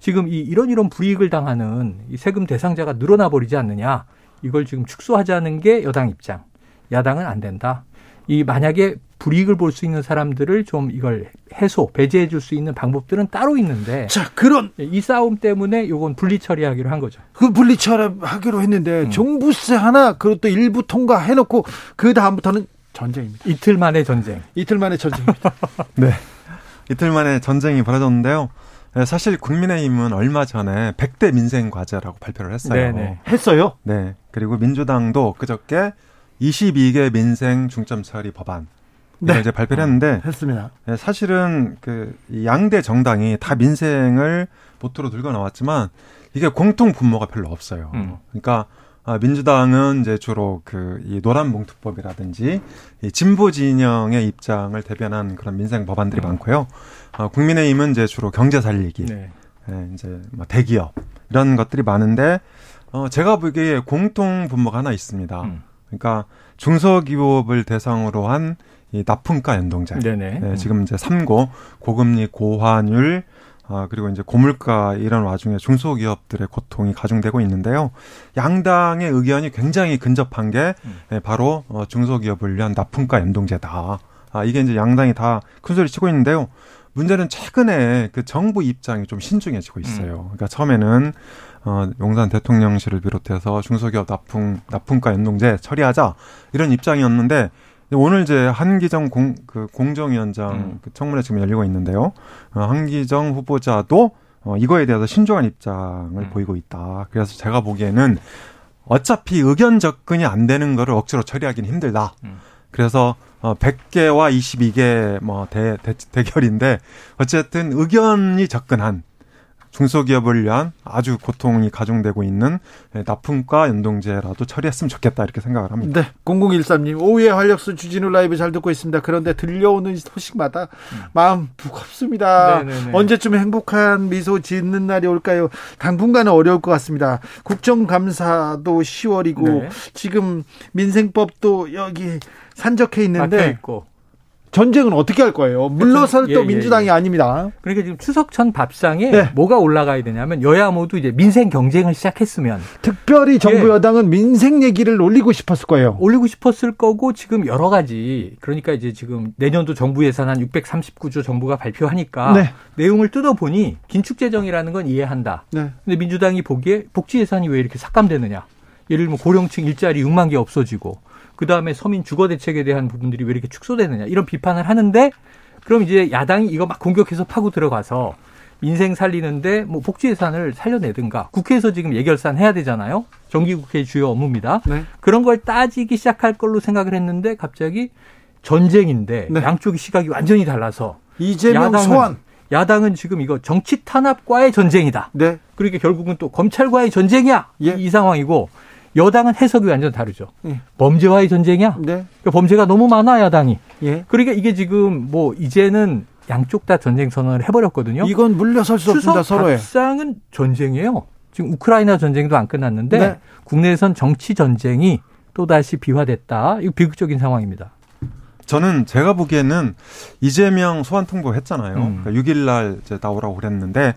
지금 이 이런 이런 불이익을 당하는 이 세금 대상자가 늘어나 버리지 않느냐. 이걸 지금 축소하자는 게 여당 입장. 야당은 안 된다. 이 만약에 불이익을 볼 수 있는 사람들을 좀 이걸 해소, 배제해 줄 수 있는 방법들은 따로 있는데.
자, 그런.
이 싸움 때문에 요건 분리 처리하기로 한 거죠.
그 분리 처리하기로 했는데, 음. 종부세 하나, 그것도 일부 통과해 놓고, 그 다음부터는 전쟁입니다.
이틀 만에 전쟁.
이틀 만에 전쟁입니다.
네. 이틀 만에 전쟁이 벌어졌는데요. 네, 사실 국민의힘은 얼마 전에 100대 민생 과제라고 발표를 했어요. 네네.
했어요?
네. 그리고 민주당도 그저께 22개 민생 중점 처리 법안 네. 이제 발표를 했는데
했습니다.
네, 사실은 그 양대 정당이 다 민생을 모토로 들고 나왔지만 이게 공통 분모가 별로 없어요. 음. 그러니까 아, 민주당은 이제 주로 그 이 노란 봉투법이라든지 이 진보 진영의 입장을 대변한 그런 민생 법안들이 음. 많고요. 아, 국민의힘은 이제 주로 경제 살리기, 네. 예, 이제 뭐 대기업 이런 것들이 많은데 어 제가 보기에 공통 분모가 하나 있습니다. 음. 그러니까 중소기업을 대상으로 한 이 납품가 연동제. 네네. 네, 지금 이제 3고 고금리 고환율 아, 그리고 이제 고물가 이런 와중에 중소기업들의 고통이 가중되고 있는데요. 양당의 의견이 굉장히 근접한 게 음. 예, 바로 어, 중소기업을 위한 납품가 연동제다. 아, 이게 이제 양당이 다 큰소리 치고 있는데요. 문제는 최근에 그 정부 입장이 좀 신중해지고 있어요. 음. 그러니까 처음에는 어, 용산 대통령실을 비롯해서 중소기업 납품, 납품가 연동제 처리하자 이런 입장이었는데 오늘 이제 한기정 공, 그 공정위원장 음. 그 청문회 지금 열리고 있는데요. 어, 한기정 후보자도 어, 이거에 대해서 신중한 입장을 음. 보이고 있다. 그래서 제가 보기에는 어차피 의견 접근이 안 되는 거를 억지로 처리하기는 힘들다. 음. 그래서 어 100개와 22개 뭐 대, 대, 대결인데 어쨌든 의견이 접근한 중소기업을 위한 아주 고통이 가중되고 있는 납품과 연동제라도 처리했으면 좋겠다 이렇게 생각을 합니다.
네. 0013님 오후에 활력수 주진우 라이브 잘 듣고 있습니다. 그런데 들려오는 소식마다 음. 마음 무겁습니다. 네네네. 언제쯤 행복한 미소 짓는 날이 올까요? 당분간은 어려울 것 같습니다. 국정감사도 10월이고 네. 지금 민생법도 여기 산적해 있는데. 전쟁은 어떻게 할 거예요? 물러설 또 예, 예, 민주당이 예, 아닙니다.
그러니까 지금 추석 전 밥상에 네. 뭐가 올라가야 되냐면 여야 모두 이제 민생 경쟁을 시작했으면
특별히 정부 예. 여당은 민생 얘기를 올리고 싶었을 거예요.
올리고 싶었을 거고 지금 여러 가지 그러니까 이제 지금 내년도 정부 예산 한 639조 정부가 발표하니까 네. 내용을 뜯어 보니 긴축 재정이라는 건 이해한다. 네. 근데 민주당이 보기에 복지 예산이 왜 이렇게 삭감되느냐? 예를 들면 고령층 일자리 6만 개 없어지고 그 다음에 서민 주거 대책에 대한 부분들이 왜 이렇게 축소되느냐 이런 비판을 하는데 그럼 이제 야당이 이거 막 공격해서 파고 들어가서 민생 살리는데 뭐 복지 예산을 살려내든가 국회에서 지금 예결산 해야 되잖아요. 정기국회 주요 업무입니다. 네. 그런 걸 따지기 시작할 걸로 생각을 했는데 갑자기 전쟁인데 네. 양쪽의 시각이 완전히 달라서
이재명 야당은, 소환
야당은 지금 이거 정치 탄압과의 전쟁이다. 네. 그러니까 결국은 또 검찰과의 전쟁이야. 예. 이, 이 상황이고 여당은 해석이 완전 다르죠. 예. 범죄와의 전쟁이야. 네. 그러니까 범죄가 너무 많아 야당이. 예. 그러니까 이게 지금 뭐 이제는 양쪽 다 전쟁 선언을 해버렸거든요.
이건 물러설 수 없습니다. 서로의.
협상은 전쟁이에요. 지금 우크라이나 전쟁도 안 끝났는데 네. 국내에선 정치 전쟁이 또 다시 비화됐다. 이거 비극적인 상황입니다.
저는 제가 보기에는 이재명 소환 통보했잖아요. 음. 그러니까 6일날 이제 나오라고 그랬는데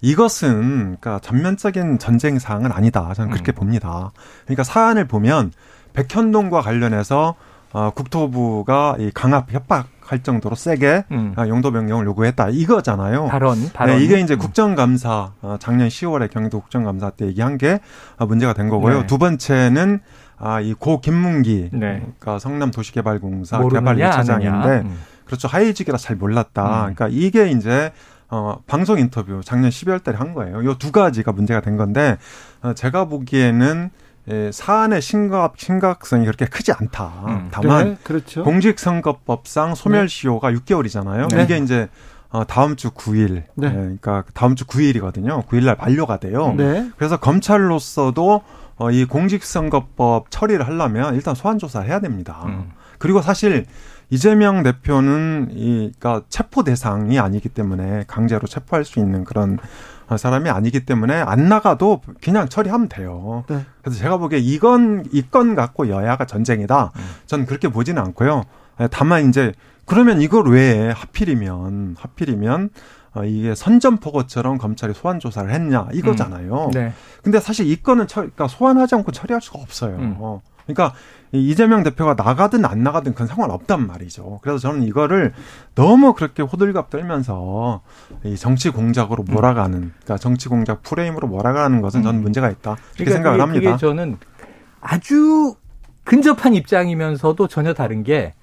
이것은 그러니까 전면적인 전쟁 사항은 아니다. 저는 그렇게 음. 봅니다. 그러니까 사안을 보면 백현동과 관련해서 어, 국토부가 이 강압 협박 할 정도로 세게 음. 아, 용도 변경을 요구했다 이거잖아요.
발언, 발언.
네, 이게 이제 음. 국정감사 어, 작년 10월에 경기도 국정감사 때 얘기한 게 어, 문제가 된 거고요. 네. 두 번째는 아, 이 고 김문기, 네. 성남 도시개발공사 개발 1차장인데, 음. 그렇죠. 하이직이라 잘 몰랐다. 음. 그러니까 이게 이제 어, 방송 인터뷰 작년 12월 달에 한 거예요. 요 두 가지가 문제가 된 건데, 어, 제가 보기에는 예, 사안의 심각 심각성이 그렇게 크지 않다. 음. 다만 네, 그렇죠. 공직선거법상 소멸시효가 네. 6개월이잖아요. 네. 이게 이제 어, 다음 주 9일, 네. 예, 그러니까 다음 주 9일이거든요. 9일 날 만료가 돼요. 네. 그래서 검찰로서도 어, 이 공직선거법 처리를 하려면 일단 소환 조사를 해야 됩니다. 음. 그리고 사실 이재명 대표는 이 그러니까 체포 대상이 아니기 때문에 강제로 체포할 수 있는 그런 사람이 아니기 때문에 안 나가도 그냥 처리하면 돼요. 네. 그래서 제가 보기에 이건 이건 갖고 여야가 전쟁이다. 음. 전 그렇게 보지는 않고요. 다만 이제 그러면 이걸 왜 하필이면 하필이면 어, 이게 선전포고처럼 검찰이 소환 조사를 했냐 이거잖아요. 음. 네. 근데 사실 이 건은 처, 그러니까 소환하지 않고 처리할 수가 없어요. 음. 어. 그러니까 이재명 대표가 나가든 안 나가든 그건 상관없단 말이죠. 그래서 저는 이거를 너무 그렇게 호들갑 떨면서 이 정치 공작으로 음. 몰아가는, 그러니까 정치 공작 프레임으로 몰아가는 것은 저는 음. 문제가 있다. 이렇게 그러니까 생각을 그게, 합니다.
그게 저는 아주 근접한 입장이면서도 전혀 다른 게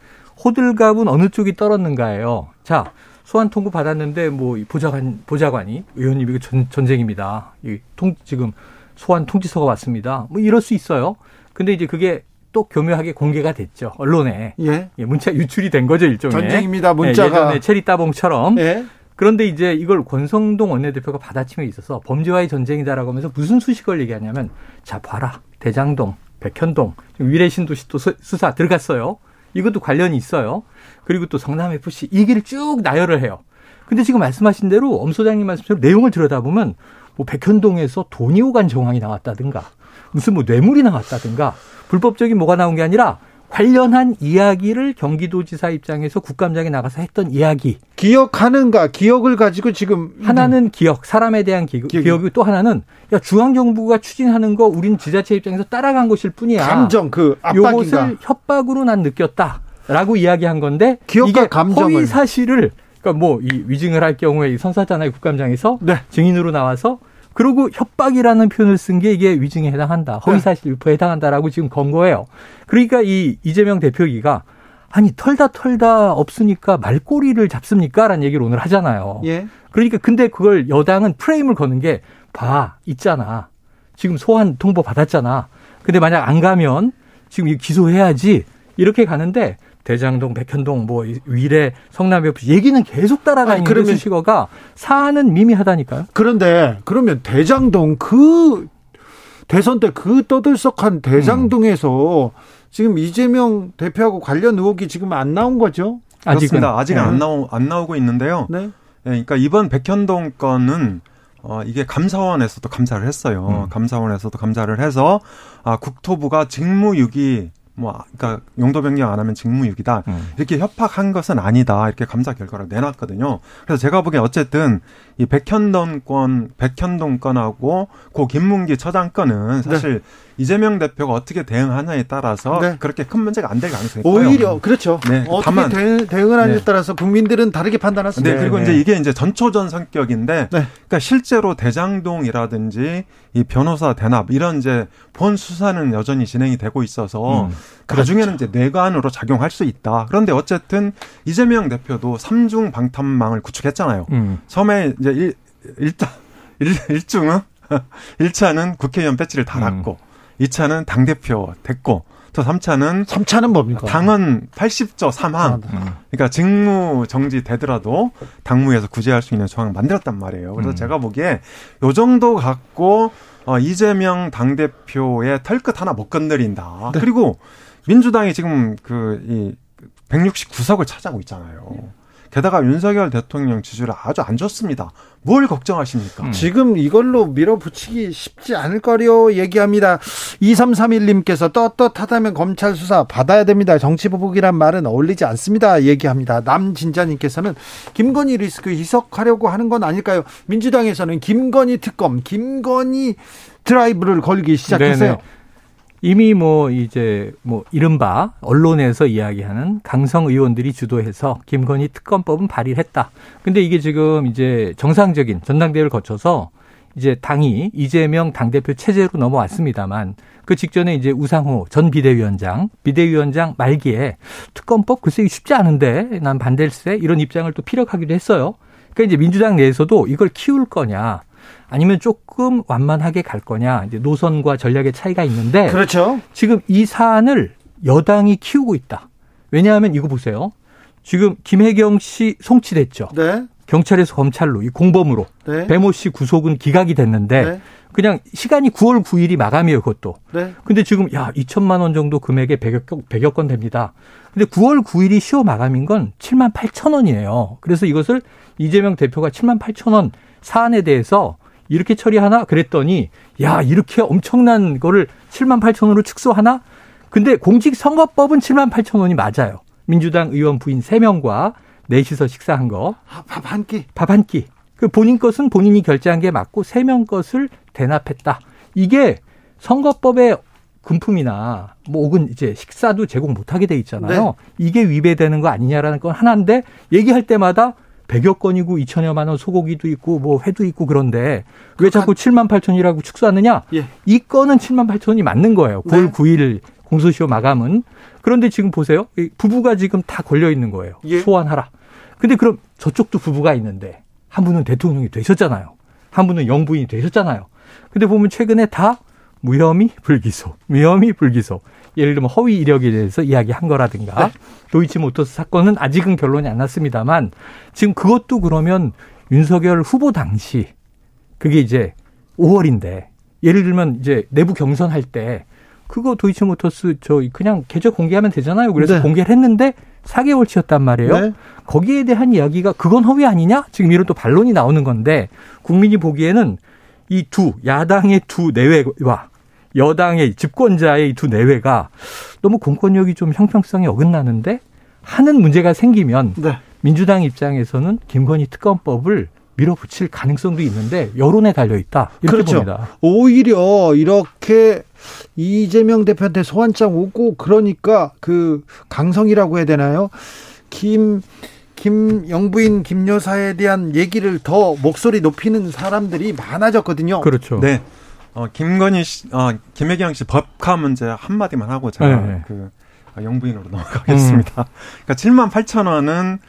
호들갑은 어느 쪽이 떨었는가예요. 자, 소환 통보 받았는데 뭐 보좌관 보좌관이 의원님 이거 전, 전쟁입니다. 이통 지금 소환 통지서가 왔습니다. 뭐 이럴 수 있어요. 근데 이제 그게 또 교묘하게 공개가 됐죠 언론에 예. 예 문자 유출이 된 거죠 일종의
전쟁입니다 문자가
예, 예전에 체리 따봉처럼 예. 그런데 이제 이걸 권성동 원내대표가 받아침에 있어서 범죄와의 전쟁이다라고 하면서 무슨 수식을 얘기하냐면 자 봐라 대장동 백현동 위례 신도시 또 수사 들어갔어요 이것도 관련이 있어요. 그리고 또 성남 FC 이 길을 쭉 나열을 해요. 근데 지금 말씀하신 대로 엄 소장님 말씀처럼 내용을 들여다보면 뭐 백현동에서 돈이 오간 정황이 나왔다든가 무슨 뭐 뇌물이 나왔다든가 불법적인 뭐가 나온 게 아니라 관련한 이야기를 경기도지사 입장에서 국감장에 나가서 했던 이야기.
기억하는가? 기억을 가지고 지금
하나는 기억, 사람에 대한 기, 기억이. 기억이 또 하나는 야 중앙 정부가 추진하는 거 우린 지자체 입장에서 따라간 것일 뿐이야.
감정 그 압박인가?
요것을 협박으로 난 느꼈다 라고 이야기한 건데
이게 감정을.
허위 사실을 그러니까 뭐 이 위증을 할 경우에 이 선사잖아요 국감장에서 네. 증인으로 나와서 그리고 협박이라는 표현을 쓴 게 이게 위증에 해당한다. 허위 사실 유포에 해당한다라고 지금 건 거예요. 그러니까 이 이재명 대표기가 아니 털다 털다 없으니까 말꼬리를 잡습니까? 라는 얘기를 오늘 하잖아요. 예. 그러니까 근데 그걸 여당은 프레임을 거는 게 봐, 있잖아. 지금 소환 통보 받았잖아. 근데 만약 안 가면 지금 기소해야지. 이렇게 가는데 대장동, 백현동, 뭐 위례, 성남역 얘기는 계속 따라다니는 그러면 수식어가 사안은 미미하다니까요.
그런데 그러면 대장동 그 대선 때 그 떠들썩한 대장동에서 음. 지금 이재명 대표하고 관련 의혹이 지금 안 나온 거죠?
아직은 아직은 네. 안 나오 안 나오고 있는데요. 네. 네. 그러니까 이번 백현동 건은 어, 이게 감사원에서도 감사를 했어요. 음. 감사원에서도 감사를 해서 아, 국토부가 직무유기 뭐 그러니까 용도 변경 안 하면 직무유기다 음. 이렇게 협박한 것은 아니다 이렇게 감사 결과를 내놨거든요. 그래서 제가 보기엔 어쨌든 이 백현동 건 백현동 건하고 고 김문기 처장 건은 사실 네. 이재명 대표가 어떻게 대응하냐에 따라서 네. 그렇게 큰 문제가 안 될 가능성이
오히려 커요. 오히려 그렇죠. 네. 어떻게 다만, 대응, 하냐에 네. 따라서 국민들은 다르게 판단하습니다
네. 그리고 이제 네. 이게 이제 전초전 성격인데, 네. 그러니까 실제로 대장동이라든지 이 변호사 대납 이런 이제 본 수사는 여전히 진행이 되고 있어서 음, 나중에는 그렇죠. 이제 뇌관으로 작용할 수 있다. 그런데 어쨌든 이재명 대표도 삼중 방탄망을 구축했잖아요. 음. 처음에 이제 일, 일단 일, 1중은 1차는 국회의원 배지를 달았고 음. 2차는 당대표 됐고 또 3차는
3차는 뭡니까?
당헌 80조 3항. 그러니까 직무 정지 되더라도 당무에서 구제할 수 있는 조항을 만들었단 말이에요. 그래서 음. 제가 보기에 요 정도 갖고 어, 이재명 당대표의 털끝 하나 못 건드린다. 네. 그리고 민주당이 지금 그이 169석을 차지하고 있잖아요. 게다가 윤석열 대통령 지지율 아주 안 좋습니다. 뭘 걱정하십니까?
음. 지금 이걸로 밀어붙이기 쉽지 않을 거려 얘기합니다. 2331님께서 떳떳하다면 검찰 수사 받아야 됩니다. 정치 보복이란 말은 어울리지 않습니다. 얘기합니다. 남진자님께서는 김건희 리스크 희석하려고 하는 건 아닐까요? 민주당에서는 김건희 특검, 김건희 드라이브를 걸기 시작했어요. 네네.
이미 뭐 이제 뭐 이른바 언론에서 이야기하는 강성 의원들이 주도해서 김건희 특검법은 발의를 했다. 근데 이게 지금 이제 정상적인 전당대회를 거쳐서 이제 당이 이재명 당대표 체제로 넘어왔습니다만 그 직전에 이제 우상호 전 비대위원장, 비대위원장 말기에 특검법 글쎄 쉽지 않은데 난 반댈세 이런 입장을 또 피력하기도 했어요. 그러니까 이제 민주당 내에서도 이걸 키울 거냐 아니면 조금 완만하게 갈 거냐 이제 노선과 전략의 차이가 있는데
그렇죠.
지금 이 사안을 여당이 키우고 있다. 왜냐하면 이거 보세요. 지금 김혜경 씨 송치됐죠. 네. 경찰에서 검찰로 이 공범으로 네. 배모 씨 구속은 기각이 됐는데 네. 그냥 시간이 9월 9일이 마감이에요, 그것도. 네. 근데 지금 야, 2천만 원 정도 금액에 100여, 100여 건 됩니다. 근데 9월 9일이 시효 마감인 건 7만 8천 원이에요. 그래서 이것을 이재명 대표가 7만 8천 원 사안에 대해서 이렇게 처리하나 그랬더니 야 이렇게 엄청난 거를 7만 8천 원으로 축소하나? 근데 공직선거법은 7만 8천 원이 맞아요. 민주당 의원 부인 3명과 넷이서 식사한 거.
아, 밥한 끼.
밥 한 끼. 그 본인 것은 본인이 결제한 게 맞고 3명 것을 대납했다. 이게 선거법의 금품이나 뭐 혹은 이제 식사도 제공 못하게 돼 있잖아요. 네. 이게 위배되는 거 아니냐라는 건 하나인데 얘기할 때마다 100여 건이고 2천여만 원 소고기도 있고 뭐 회도 있고 그런데 왜 자꾸 7만 8천이라고 축소하느냐? 예. 이 건은 7만 8천이 맞는 거예요. 9월 네. 9일 공소시효 마감은. 그런데 지금 보세요. 부부가 지금 다 걸려 있는 거예요. 예. 소환하라. 근데 그럼 저쪽도 부부가 있는데 한 분은 대통령이 되셨잖아요. 한 분은 영부인이 되셨잖아요. 근데 보면 최근에 다 무혐의 불기소, 무혐의 불기소. 예를 들면 허위 이력에 대해서 이야기한 거라든가 네. 도이치모터스 사건은 아직은 결론이 안 났습니다만 지금 그것도 그러면 윤석열 후보 당시 그게 이제 5월인데 예를 들면 이제 내부 경선할 때 그거 도이치모터스 저 그냥 계좌 공개하면 되잖아요. 그래서 네. 공개를 했는데 4개월치였단 말이에요. 네. 거기에 대한 이야기가 그건 허위 아니냐? 지금 이런 또 반론이 나오는 건데 국민이 보기에는 이 두 야당의 두 내외와 여당의 집권자의 두 내외가 너무 공권력이 좀 형평성이 어긋나는데 하는 문제가 생기면 네. 민주당 입장에서는 김건희 특검법을 밀어붙일 가능성도 있는데 여론에 달려 있다 이렇게 그렇죠. 봅니다.
오히려 이렇게 이재명 대표한테 소환장 오고 그러니까 그 강성이라고 해야 되나요? 김 김 영부인 김 여사에 대한 얘기를 더 목소리 높이는 사람들이 많아졌거든요.
그렇죠.
네. 어, 김건희 씨, 어, 김혜경 씨 법카 문제 한마디만 하고 제가 네. 그 아, 영부인으로 넘어가겠습니다. 음. 그러니까 7만 8천 원은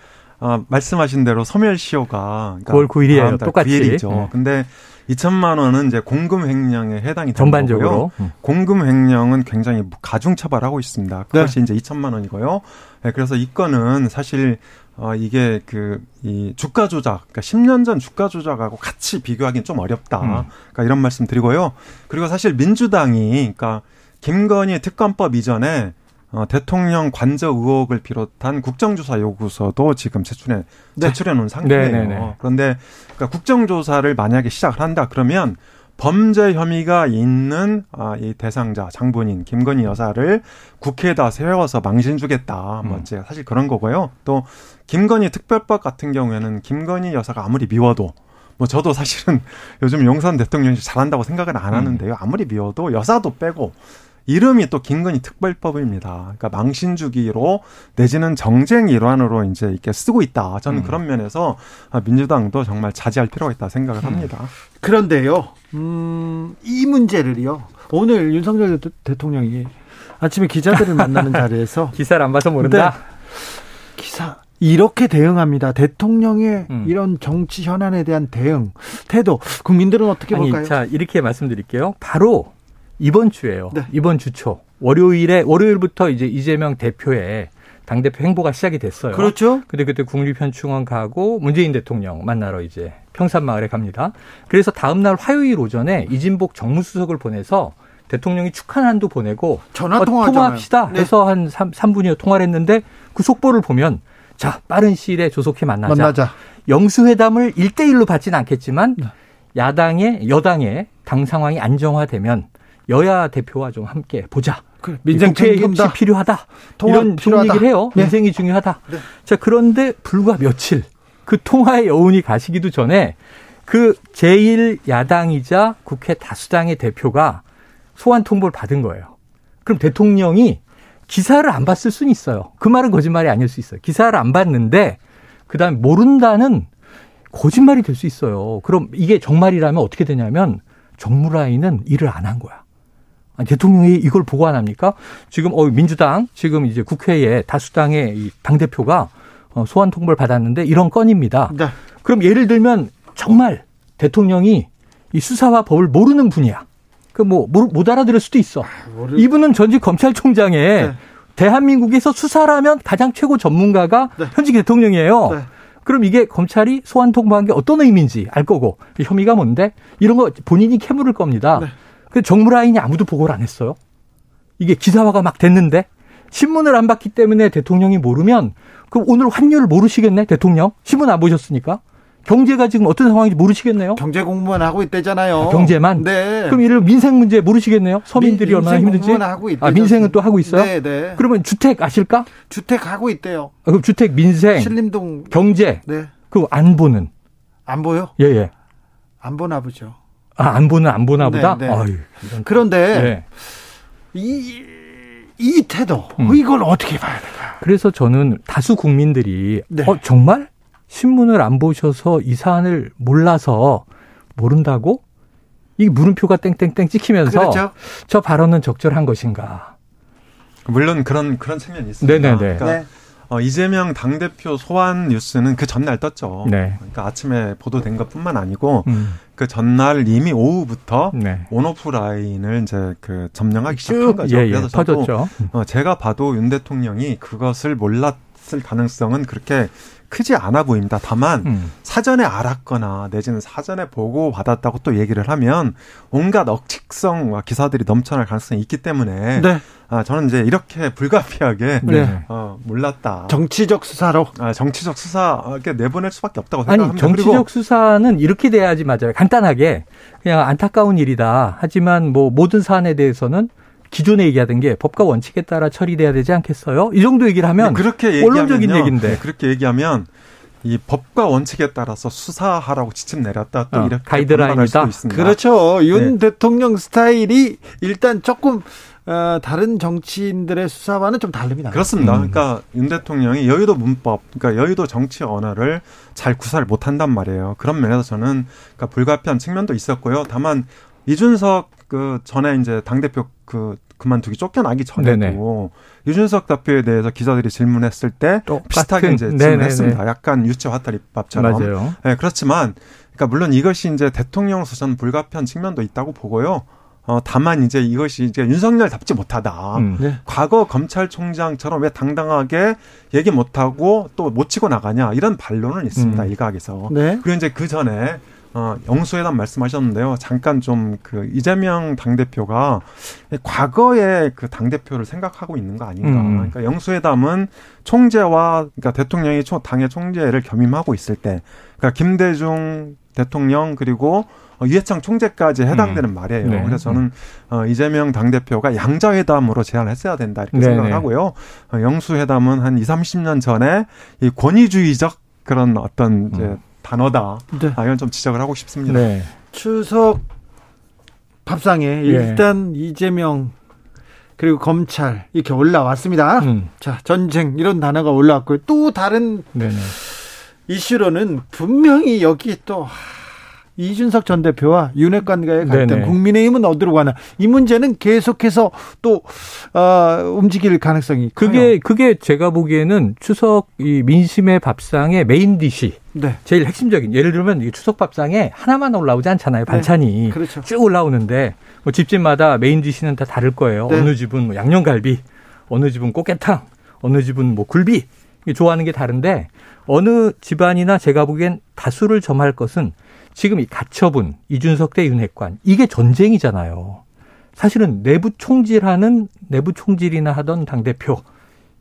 어, 말씀하신 대로 소멸시효가
그러니까 9월 9일이에요. 똑같이.
9일이죠. 네. 근데 2천만 원은 이제 공금 횡령에 해당이
전반적으로
음. 공금 횡령은 굉장히 가중 처벌하고 있습니다. 그것이 네. 이제 2천만 원이고요. 네, 그래서 이 건은 사실 어, 이게 그, 이 주가 조작, 그러니까 10년 전 주가 조작하고 같이 비교하기는 좀 어렵다. 음. 그러니까 이런 말씀 드리고요. 그리고 사실 민주당이, 그러니까 김건희 특검법 이전에 어, 대통령 관저 의혹을 비롯한 국정조사 요구서도 지금 제출해, 네. 제출해 놓은 상태예요. 네네네. 네, 네. 그런데 그러니까 국정조사를 만약에 시작을 한다 그러면 범죄 혐의가 있는 아, 이 대상자 장본인 김건희 여사를 국회에다 세워서 망신 주겠다. 뭐 음. 이제 사실 그런 거고요. 또 김건희 특별법 같은 경우에는 김건희 여사가 아무리 미워도 뭐 저도 사실은 요즘 용산 대통령이 잘한다고 생각은 안 하는데요. 아무리 미워도 여사도 빼고 이름이 또 김건희 특별법입니다. 그러니까 망신 주기로 내지는 정쟁 일환으로 이제 이렇게 쓰고 있다. 저는 음. 그런 면에서 민주당도 정말 자제할 필요가 있다 생각을 음. 합니다.
그런데요, 음, 이 문제를요. 오늘 윤석열 대통령이 아침에 기자들을 만나는 자리에서
기사를 안 봐서 모른다.
기사 이렇게 대응합니다. 대통령의 음. 이런 정치 현안에 대한 대응 태도 국민들은 어떻게 아니, 볼까요?
자 이렇게 말씀드릴게요. 바로 이번 주에요. 네. 이번 주 초 월요일에 월요일부터 이제 이재명 대표의 당 대표 행보가 시작이 됐어요.
그렇죠.
근데 그때 국립현충원 가고 문재인 대통령 만나러 이제 평산마을에 갑니다. 그래서 다음 날 화요일 오전에 이진복 정무수석을 보내서 대통령이 축하난도 보내고
전화 통화 어,
통화합시다 네. 해서 한 3, 3분여 통화를 했는데 그 속보를 보면 자 빠른 시일에 조속히 만나자. 만나자. 영수회담을 1대1로 받지는 않겠지만 네. 야당의 여당의 당 상황이 안정화되면 여야 대표와 좀 함께 보자. 그래, 민생 국회 협치 필요하다. 이런 필요하다. 얘기를 해요. 네. 민생이 중요하다. 네. 자 그런데 불과 며칠 그 통화의 여운이 가시기도 전에 그 제1 야당이자 국회 다수당의 대표가 소환 통보를 받은 거예요. 그럼 대통령이 기사를 안 봤을 수는 있어요. 그 말은 거짓말이 아닐 수 있어요. 기사를 안 봤는데 그다음에 모른다는 거짓말이 될 수 있어요. 그럼 이게 정말이라면 어떻게 되냐면 정무라인은 일을 안 한 거야. 아니, 대통령이 이걸 보고 안 합니까? 지금 어 민주당 지금 이제 국회에 다수당의 당 대표가 어, 소환 통보를 받았는데 이런 건입니다. 네. 그럼 예를 들면 정말 대통령이 이 수사와 법을 모르는 분이야. 그 뭐 못 알아들을 수도 있어. 아, 이분은 전직 검찰총장에 네. 대한민국에서 수사라면 가장 최고 전문가가 네. 현직 대통령이에요. 네. 그럼 이게 검찰이 소환 통보한 게 어떤 의미인지 알 거고 혐의가 뭔데 이런 거 본인이 캐물을 겁니다. 네. 그 정무 라인이 아무도 보고를 안 했어요. 이게 기사화가 막 됐는데 신문을 안 봤기 때문에 대통령이 모르면 그 오늘 환율을 모르시겠네 대통령 신문 안 보셨으니까 경제가 지금 어떤 상황인지 모르시겠네요.
경제 공무원 하고 있대잖아요.
아, 경제만. 네. 그럼 이를 민생 문제 모르시겠네요. 서민들이 민, 얼마나 힘든지.
하고 있대요.
아 민생은 또 하고 있어요. 네, 네. 그러면 주택 아실까?
주택 하고 있대요.
아, 그럼 주택, 민생,
신림동,
경제. 네. 그 안 보는
안 보여?
예, 예.
안 보나 보죠.
아, 안 보는 안 보나 네, 보다.
네. 어휴, 그런데 네. 이, 이 태도 음. 이걸 어떻게 봐야 될까?
그래서 저는 다수 국민들이 네. 어 정말 신문을 안 보셔서 이 사안을 몰라서 모른다고? 이 물음표가 땡땡땡 찍히면서 그렇죠. 저 발언은 적절한 것인가?
물론 그런 그런 측면이 있습니다. 네네네. 그러니까 네. 어, 이재명 당대표 소환 뉴스는 그 전날 떴죠. 네. 그러니까 아침에 보도된 것 뿐만 아니고 음. 그 전날 이미 오후부터 네. 온오프 라인을 이제 그 점령하기 시작한 거죠. 예, 예. 그래서 저도 퍼졌죠. 어, 제가 봐도 윤 대통령이 그것을 몰랐을 가능성은 그렇게 크지 않아 보입니다. 다만 음. 사전에 알았거나 내지는 사전에 보고 받았다고 또 얘기를 하면 온갖 억측성과 기사들이 넘쳐날 가능성이 있기 때문에 네. 아, 저는 이제 이렇게 불가피하게 네. 어, 몰랐다.
정치적 수사로
아, 정치적 수사 이렇게 내보낼 수밖에 없다고 생각합니다.
아니 정치적 수사는 이렇게 돼야지 맞아요. 간단하게 그냥 안타까운 일이다. 하지만 뭐 모든 사안에 대해서는 기존에 얘기하던 게 법과 원칙에 따라 처리돼야 되지 않겠어요? 이 정도 얘기를 하면 그렇게 원론적인 얘기인데 네,
그렇게 얘기하면 이 법과 원칙에 따라서 수사하라고 지침 내렸다 또 어, 이렇게
가이드라인이다.
있습니다.
그렇죠. 윤 네. 대통령 스타일이 일단 조금 어, 다른 정치인들의 수사와는 좀 다릅니다.
그렇습니다. 음. 그러니까 윤 대통령이 여의도 문법, 그러니까 여의도 정치 언어를 잘 구사를 못한단 말이에요. 그런 면에서 저는 그러니까 불가피한 측면도 있었고요. 다만 이준석 그 전에 이제 당 대표 그 그만두기 쫓겨나기 전에도 네네. 유준석 대표에 대해서 기자들이 질문했을 때 똑같은, 비슷하게 이제 질문했습니다. 약간 유체 화살입밥처럼. 맞아요. 네, 그렇지만 그러니까 물론 이것이 이제 대통령으로서 저는 불가피한 측면도 있다고 보고요. 어, 다만 이제 이것이 이제 윤석열답지 못하다. 음. 네. 과거 검찰총장처럼 왜 당당하게 얘기 못하고 또 못 치고 나가냐 이런 반론은 있습니다. 음. 일각에서. 네. 그리고 이제 그 전에 어, 영수회담 말씀하셨는데요. 잠깐 좀 그 이재명 당대표가 과거의 그 당대표를 생각하고 있는 거 아닌가. 음. 그러니까 영수회담은 총재와 그러니까 대통령이 당의 총재를 겸임하고 있을 때 그러니까 김대중 대통령 그리고 유해창 총재까지 해당되는 음. 말이에요. 네. 그래서 저는 어, 이재명 당대표가 양자회담으로 제안을 했어야 된다 이렇게 네. 생각하고요. 어, 영수회담은 한 2, 30년 전에 이 권위주의적 그런 어떤 이제 음. 단어다. 네. 아, 이건 좀 지적을 하고 싶습니다. 네.
추석 밥상에 예. 일단 이재명 그리고 검찰 이렇게 올라왔습니다. 음. 자 전쟁 이런 단어가 올라왔고요. 또 다른 네네. 이슈로는 분명히 여기 또 이준석 전 대표와 윤핵관과의 갈등. 국민의힘은 어디로 가나 이 문제는 계속해서 또 어, 움직일 가능성이
그게 커요. 그게 제가 보기에는 추석 이 민심의 밥상의 main dish 네. 제일 핵심적인 예를 들면 이 추석 밥상에 하나만 올라오지 않잖아요 네. 반찬이 네. 그렇죠. 쭉 올라오는데 뭐 집집마다 main dish는 다 다를 거예요. 네. 어느 집은 뭐 양념갈비, 어느 집은 꽃게탕, 어느 집은 뭐 굴비 좋아하는 게 다른데 어느 집안이나 제가 보기엔 다수를 점할 것은 지금 이 가처분 이준석 대 윤핵관 이게 전쟁이잖아요. 사실은 내부 총질하는 내부 총질이나 하던 당 대표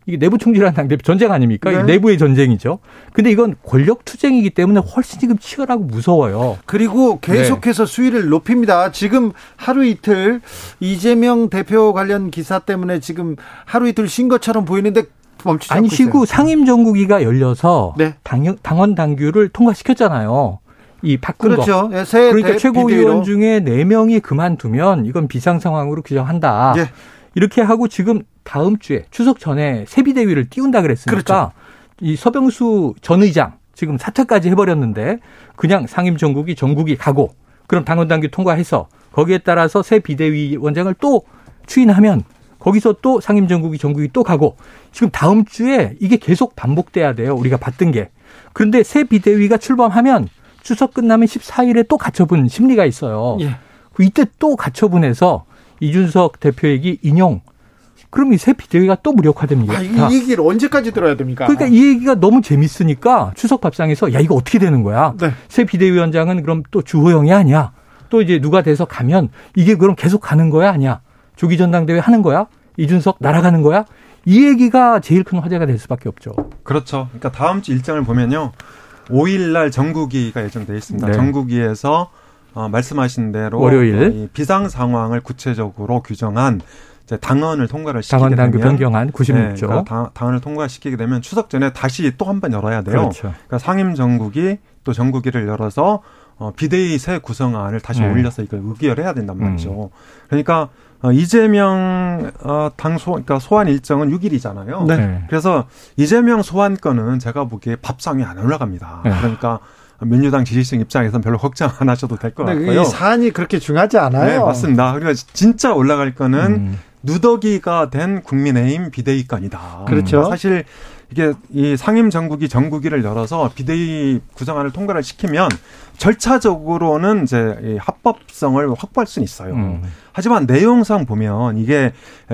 이게 내부 총질하는 당 대표 전쟁 아닙니까? 네. 내부의 전쟁이죠. 근데 이건 권력 투쟁이기 때문에 훨씬 지금 치열하고 무서워요.
그리고 계속해서 네. 수위를 높입니다. 지금 하루 이틀 이재명 대표 관련 기사 때문에 지금 하루 이틀 쉰 것처럼 보이는데 멈추지
아니 쉬고 상임 정국위가 열려서 네. 당, 당원 당규를 통과시켰잖아요. 이 바꾼 그렇죠. 거. 예, 그러니까 최고위원 중에 4명이 그만두면 이건 비상 상황으로 규정한다. 예. 이렇게 하고 지금 다음 주에 추석 전에 세비대위를 띄운다 그랬으니까 그렇죠. 이 서병수 전 의장 지금 사퇴까지 해버렸는데 그냥 상임 정국이 전국이 가고 그럼 당원 당규 통과해서 거기에 따라서 새 비대위원장을 또 추인하면 거기서 또 상임 정국이 전국이 또 가고 지금 다음 주에 이게 계속 반복돼야 돼요. 우리가 봤던 게. 그런데 새 비대위가 출범하면 추석 끝나면 14일에 또 가처분 심리가 있어요. 예. 그 이때 또 가처분해서 이준석 대표에게 인용. 그럼 이 새 비대위가 또 무력화됩니다. 아,
이 얘기를 언제까지 들어야 됩니까?
그러니까 이 얘기가 너무 재밌으니까 추석 밥상에서 야 이거 어떻게 되는 거야? 네. 새 비대위원장은 그럼 또 주호영이 아니야? 또 이제 누가 돼서 가면 이게 그럼 계속 가는 거야 아니야? 조기 전당대회 하는 거야? 이준석 날아가는 거야? 이 얘기가 제일 큰 화제가 될 수밖에 없죠.
그렇죠. 그러니까 다음 주 일정을 보면요. 5일 날 정국위가 예정돼 있습니다. 네. 정국위에서 어, 말씀하신 대로 월요일 비상 상황을 구체적으로 규정한 이제 당헌을 통과를 시키게 당헌 당규
되면 변경안 96조 네,
그러니까 당헌을 통과시키게 되면 추석 전에 다시 또 한 번 열어야 돼요. 그렇죠. 그러니까 상임 정국이 또 정국위를 열어서 어, 비대위 새 구성안을 다시 네. 올려서 이걸 의결해야 된단 말이죠. 음. 그러니까 어, 이재명 어, 당 소 그러니까 소환 일정은 6일이잖아요. 네. 그래서 이재명 소환 건은 제가 보기에 밥상에 안 올라갑니다. 네. 그러니까 민주당 지지층 입장에서는 별로 걱정 안 하셔도 될것 같고요.
이 사안이 그렇게 중요하지 않아요.
네, 맞습니다. 그리고 진짜 올라갈 거는 음. 누더기가 된 국민의힘 비대위권이다.
그렇죠.
사실 이게 이 상임 정국이 정국위를 열어서 비대위 구성안을 통과를 시키면 절차적으로는 이제 이 합법성을 확보할 수는 있어요. 음. 하지만 내용상 보면 이게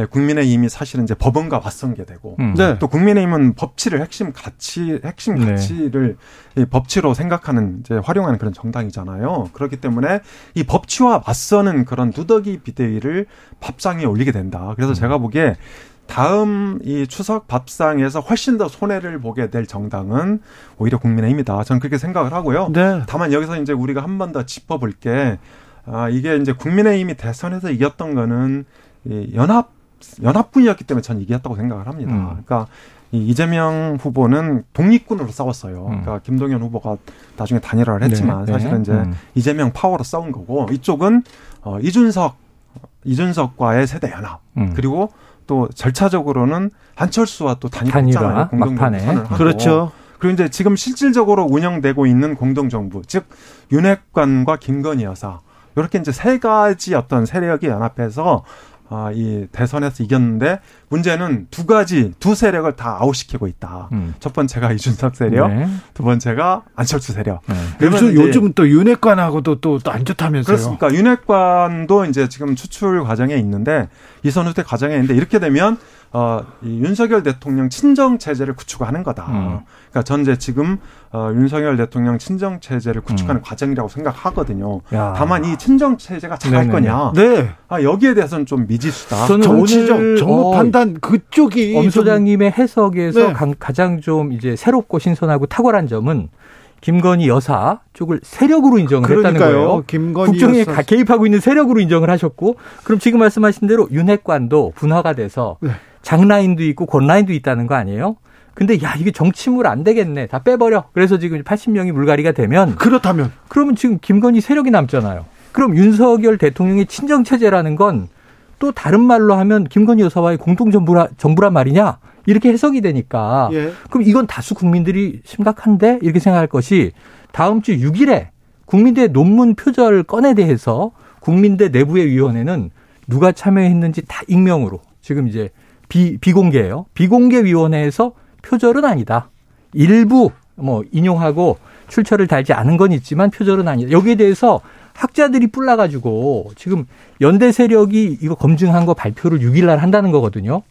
국민의힘이 사실은 이제 법원과 맞선게되고 음. 네. 또 국민의힘은 법치를 핵심 가치 핵심 네. 가치를 네. 이 법치로 생각하는 이제 활용하는 그런 정당이잖아요. 그렇기 때문에 이 법치와 맞서는 그런 누더기 비대위를 밥상에 올리게 된다. 그래서 음. 제가 보기에 다음 이 추석 밥상에서 훨씬 더 손해를 보게 될 정당은 오히려 국민의힘이다. 저는 그렇게 생각을 하고요. 네. 다만 여기서 이제 우리가 한 번 더 짚어볼 게 아, 이게 이제 국민의힘이 대선에서 이겼던 거는 이 연합 연합군이었기 때문에 저는 이겼다고 생각을 합니다. 음. 그러니까 이 이재명 후보는 독립군으로 싸웠어요. 음. 그러니까 김동연 후보가 나중에 단일화를 네, 했지만 네, 사실은 이제 음. 이재명 파워로 싸운 거고 이쪽은 어 이준석 이준석과의 세대 연합 음. 그리고 또 절차적으로는 한철수와 또 단일화 공동정부를 하고
그렇죠.
그리고 이제 지금 실질적으로 운영되고 있는 공동정부 즉 윤핵관과 김건희 여사 이렇게 이제 세 가지 어떤 세력이 연합해서 아, 이 대선에서 이겼는데 문제는 두 가지 두 세력을 다 아웃시키고 있다. 음. 첫 번째가 이준석 세력, 네. 두 번째가 안철수 세력. 네.
그래서 요즘 또 윤핵관하고도 또 안 좋다면서요?
그렇습니까? 윤핵관도 이제 지금 추출 과정에 있는데 이선 후퇴 과정에 있는데 이렇게 되면 어, 이 윤석열 대통령 친정 체제를 구축하는 거다. 음. 그러니까 전 이제 지금 어, 윤석열 대통령 친정 체제를 구축하는 음. 과정이라고 생각하거든요. 야. 다만 이 친정 체제가 잘할 거냐? 네. 아, 여기에 대해서는 좀 미지수다.
저는 정치적 정무 어, 판단 그쪽이
엄 소장님의 해석에서 네. 가장 좀 이제 새롭고 신선하고 탁월한 점은 김건희 여사 쪽을 세력으로 인정을 그러니까요. 했다는 거예요. 김건희 국정에 여사. 개입하고 있는 세력으로 인정을 하셨고 그럼 지금 말씀하신 대로 윤핵관도 분화가 돼서 네. 장라인도 있고 권라인도 있다는 거 아니에요? 근데 야 이게 정치물 안 되겠네. 다 빼버려. 그래서 지금 80명이 물갈이가 되면
그렇다면.
그러면 지금 김건희 세력이 남잖아요. 그럼 윤석열 대통령의 친정 체제라는 건 또 다른 말로 하면 김건희 여사와의 공동 정부라 정부란 말이냐? 이렇게 해석이 되니까. 예. 그럼 이건 다수 국민들이 심각한데? 이렇게 생각할 것이 다음 주 6일에 국민대 논문 표절 건에 대해서 국민대 내부의 위원회는 누가 참여했는지 다 익명으로 지금 이제 비, 비공개예요. 비공개 위원회에서 표절은 아니다. 일부 뭐 인용하고 출처를 달지 않은 건 있지만 표절은 아니다. 여기에 대해서 학자들이 뿔나가지고 지금 연대 세력이 이거 검증한 거 발표를 6일 날 한다는 거거든요.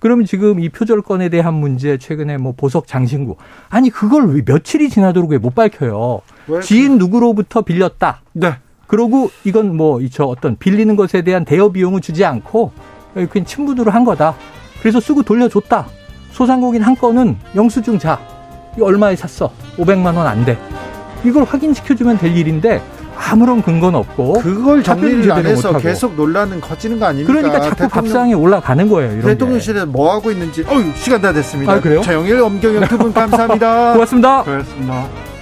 그러면 지금 이 표절권에 대한 문제 최근에 뭐 보석 장신구 아니 그걸 왜 며칠이 지나도록 왜 못 밝혀요? 왜? 지인 누구로부터 빌렸다. 네. 그러고 이건 뭐 저 어떤 빌리는 것에 대한 대여 비용을 주지 않고 그냥 친분으로 한 거다. 그래서 쓰고 돌려줬다. 소상공인 한 건은 영수증 자. 이 얼마에 샀어? 500만 원 안 돼. 이걸 확인시켜주면 될 일인데 아무런 근거는 없고
그걸 정리를 안 해서 못하고. 계속 논란은 커지는 거 아닙니까?
그러니까 자꾸 대통령, 밥상에 올라가는 거예요.
대통령실에 뭐 하고 있는지. 어유 시간 다 됐습니다.
아, 그래요?
정일 엄경영 두 분 감사합니다.
고맙습니다.
고맙습니다.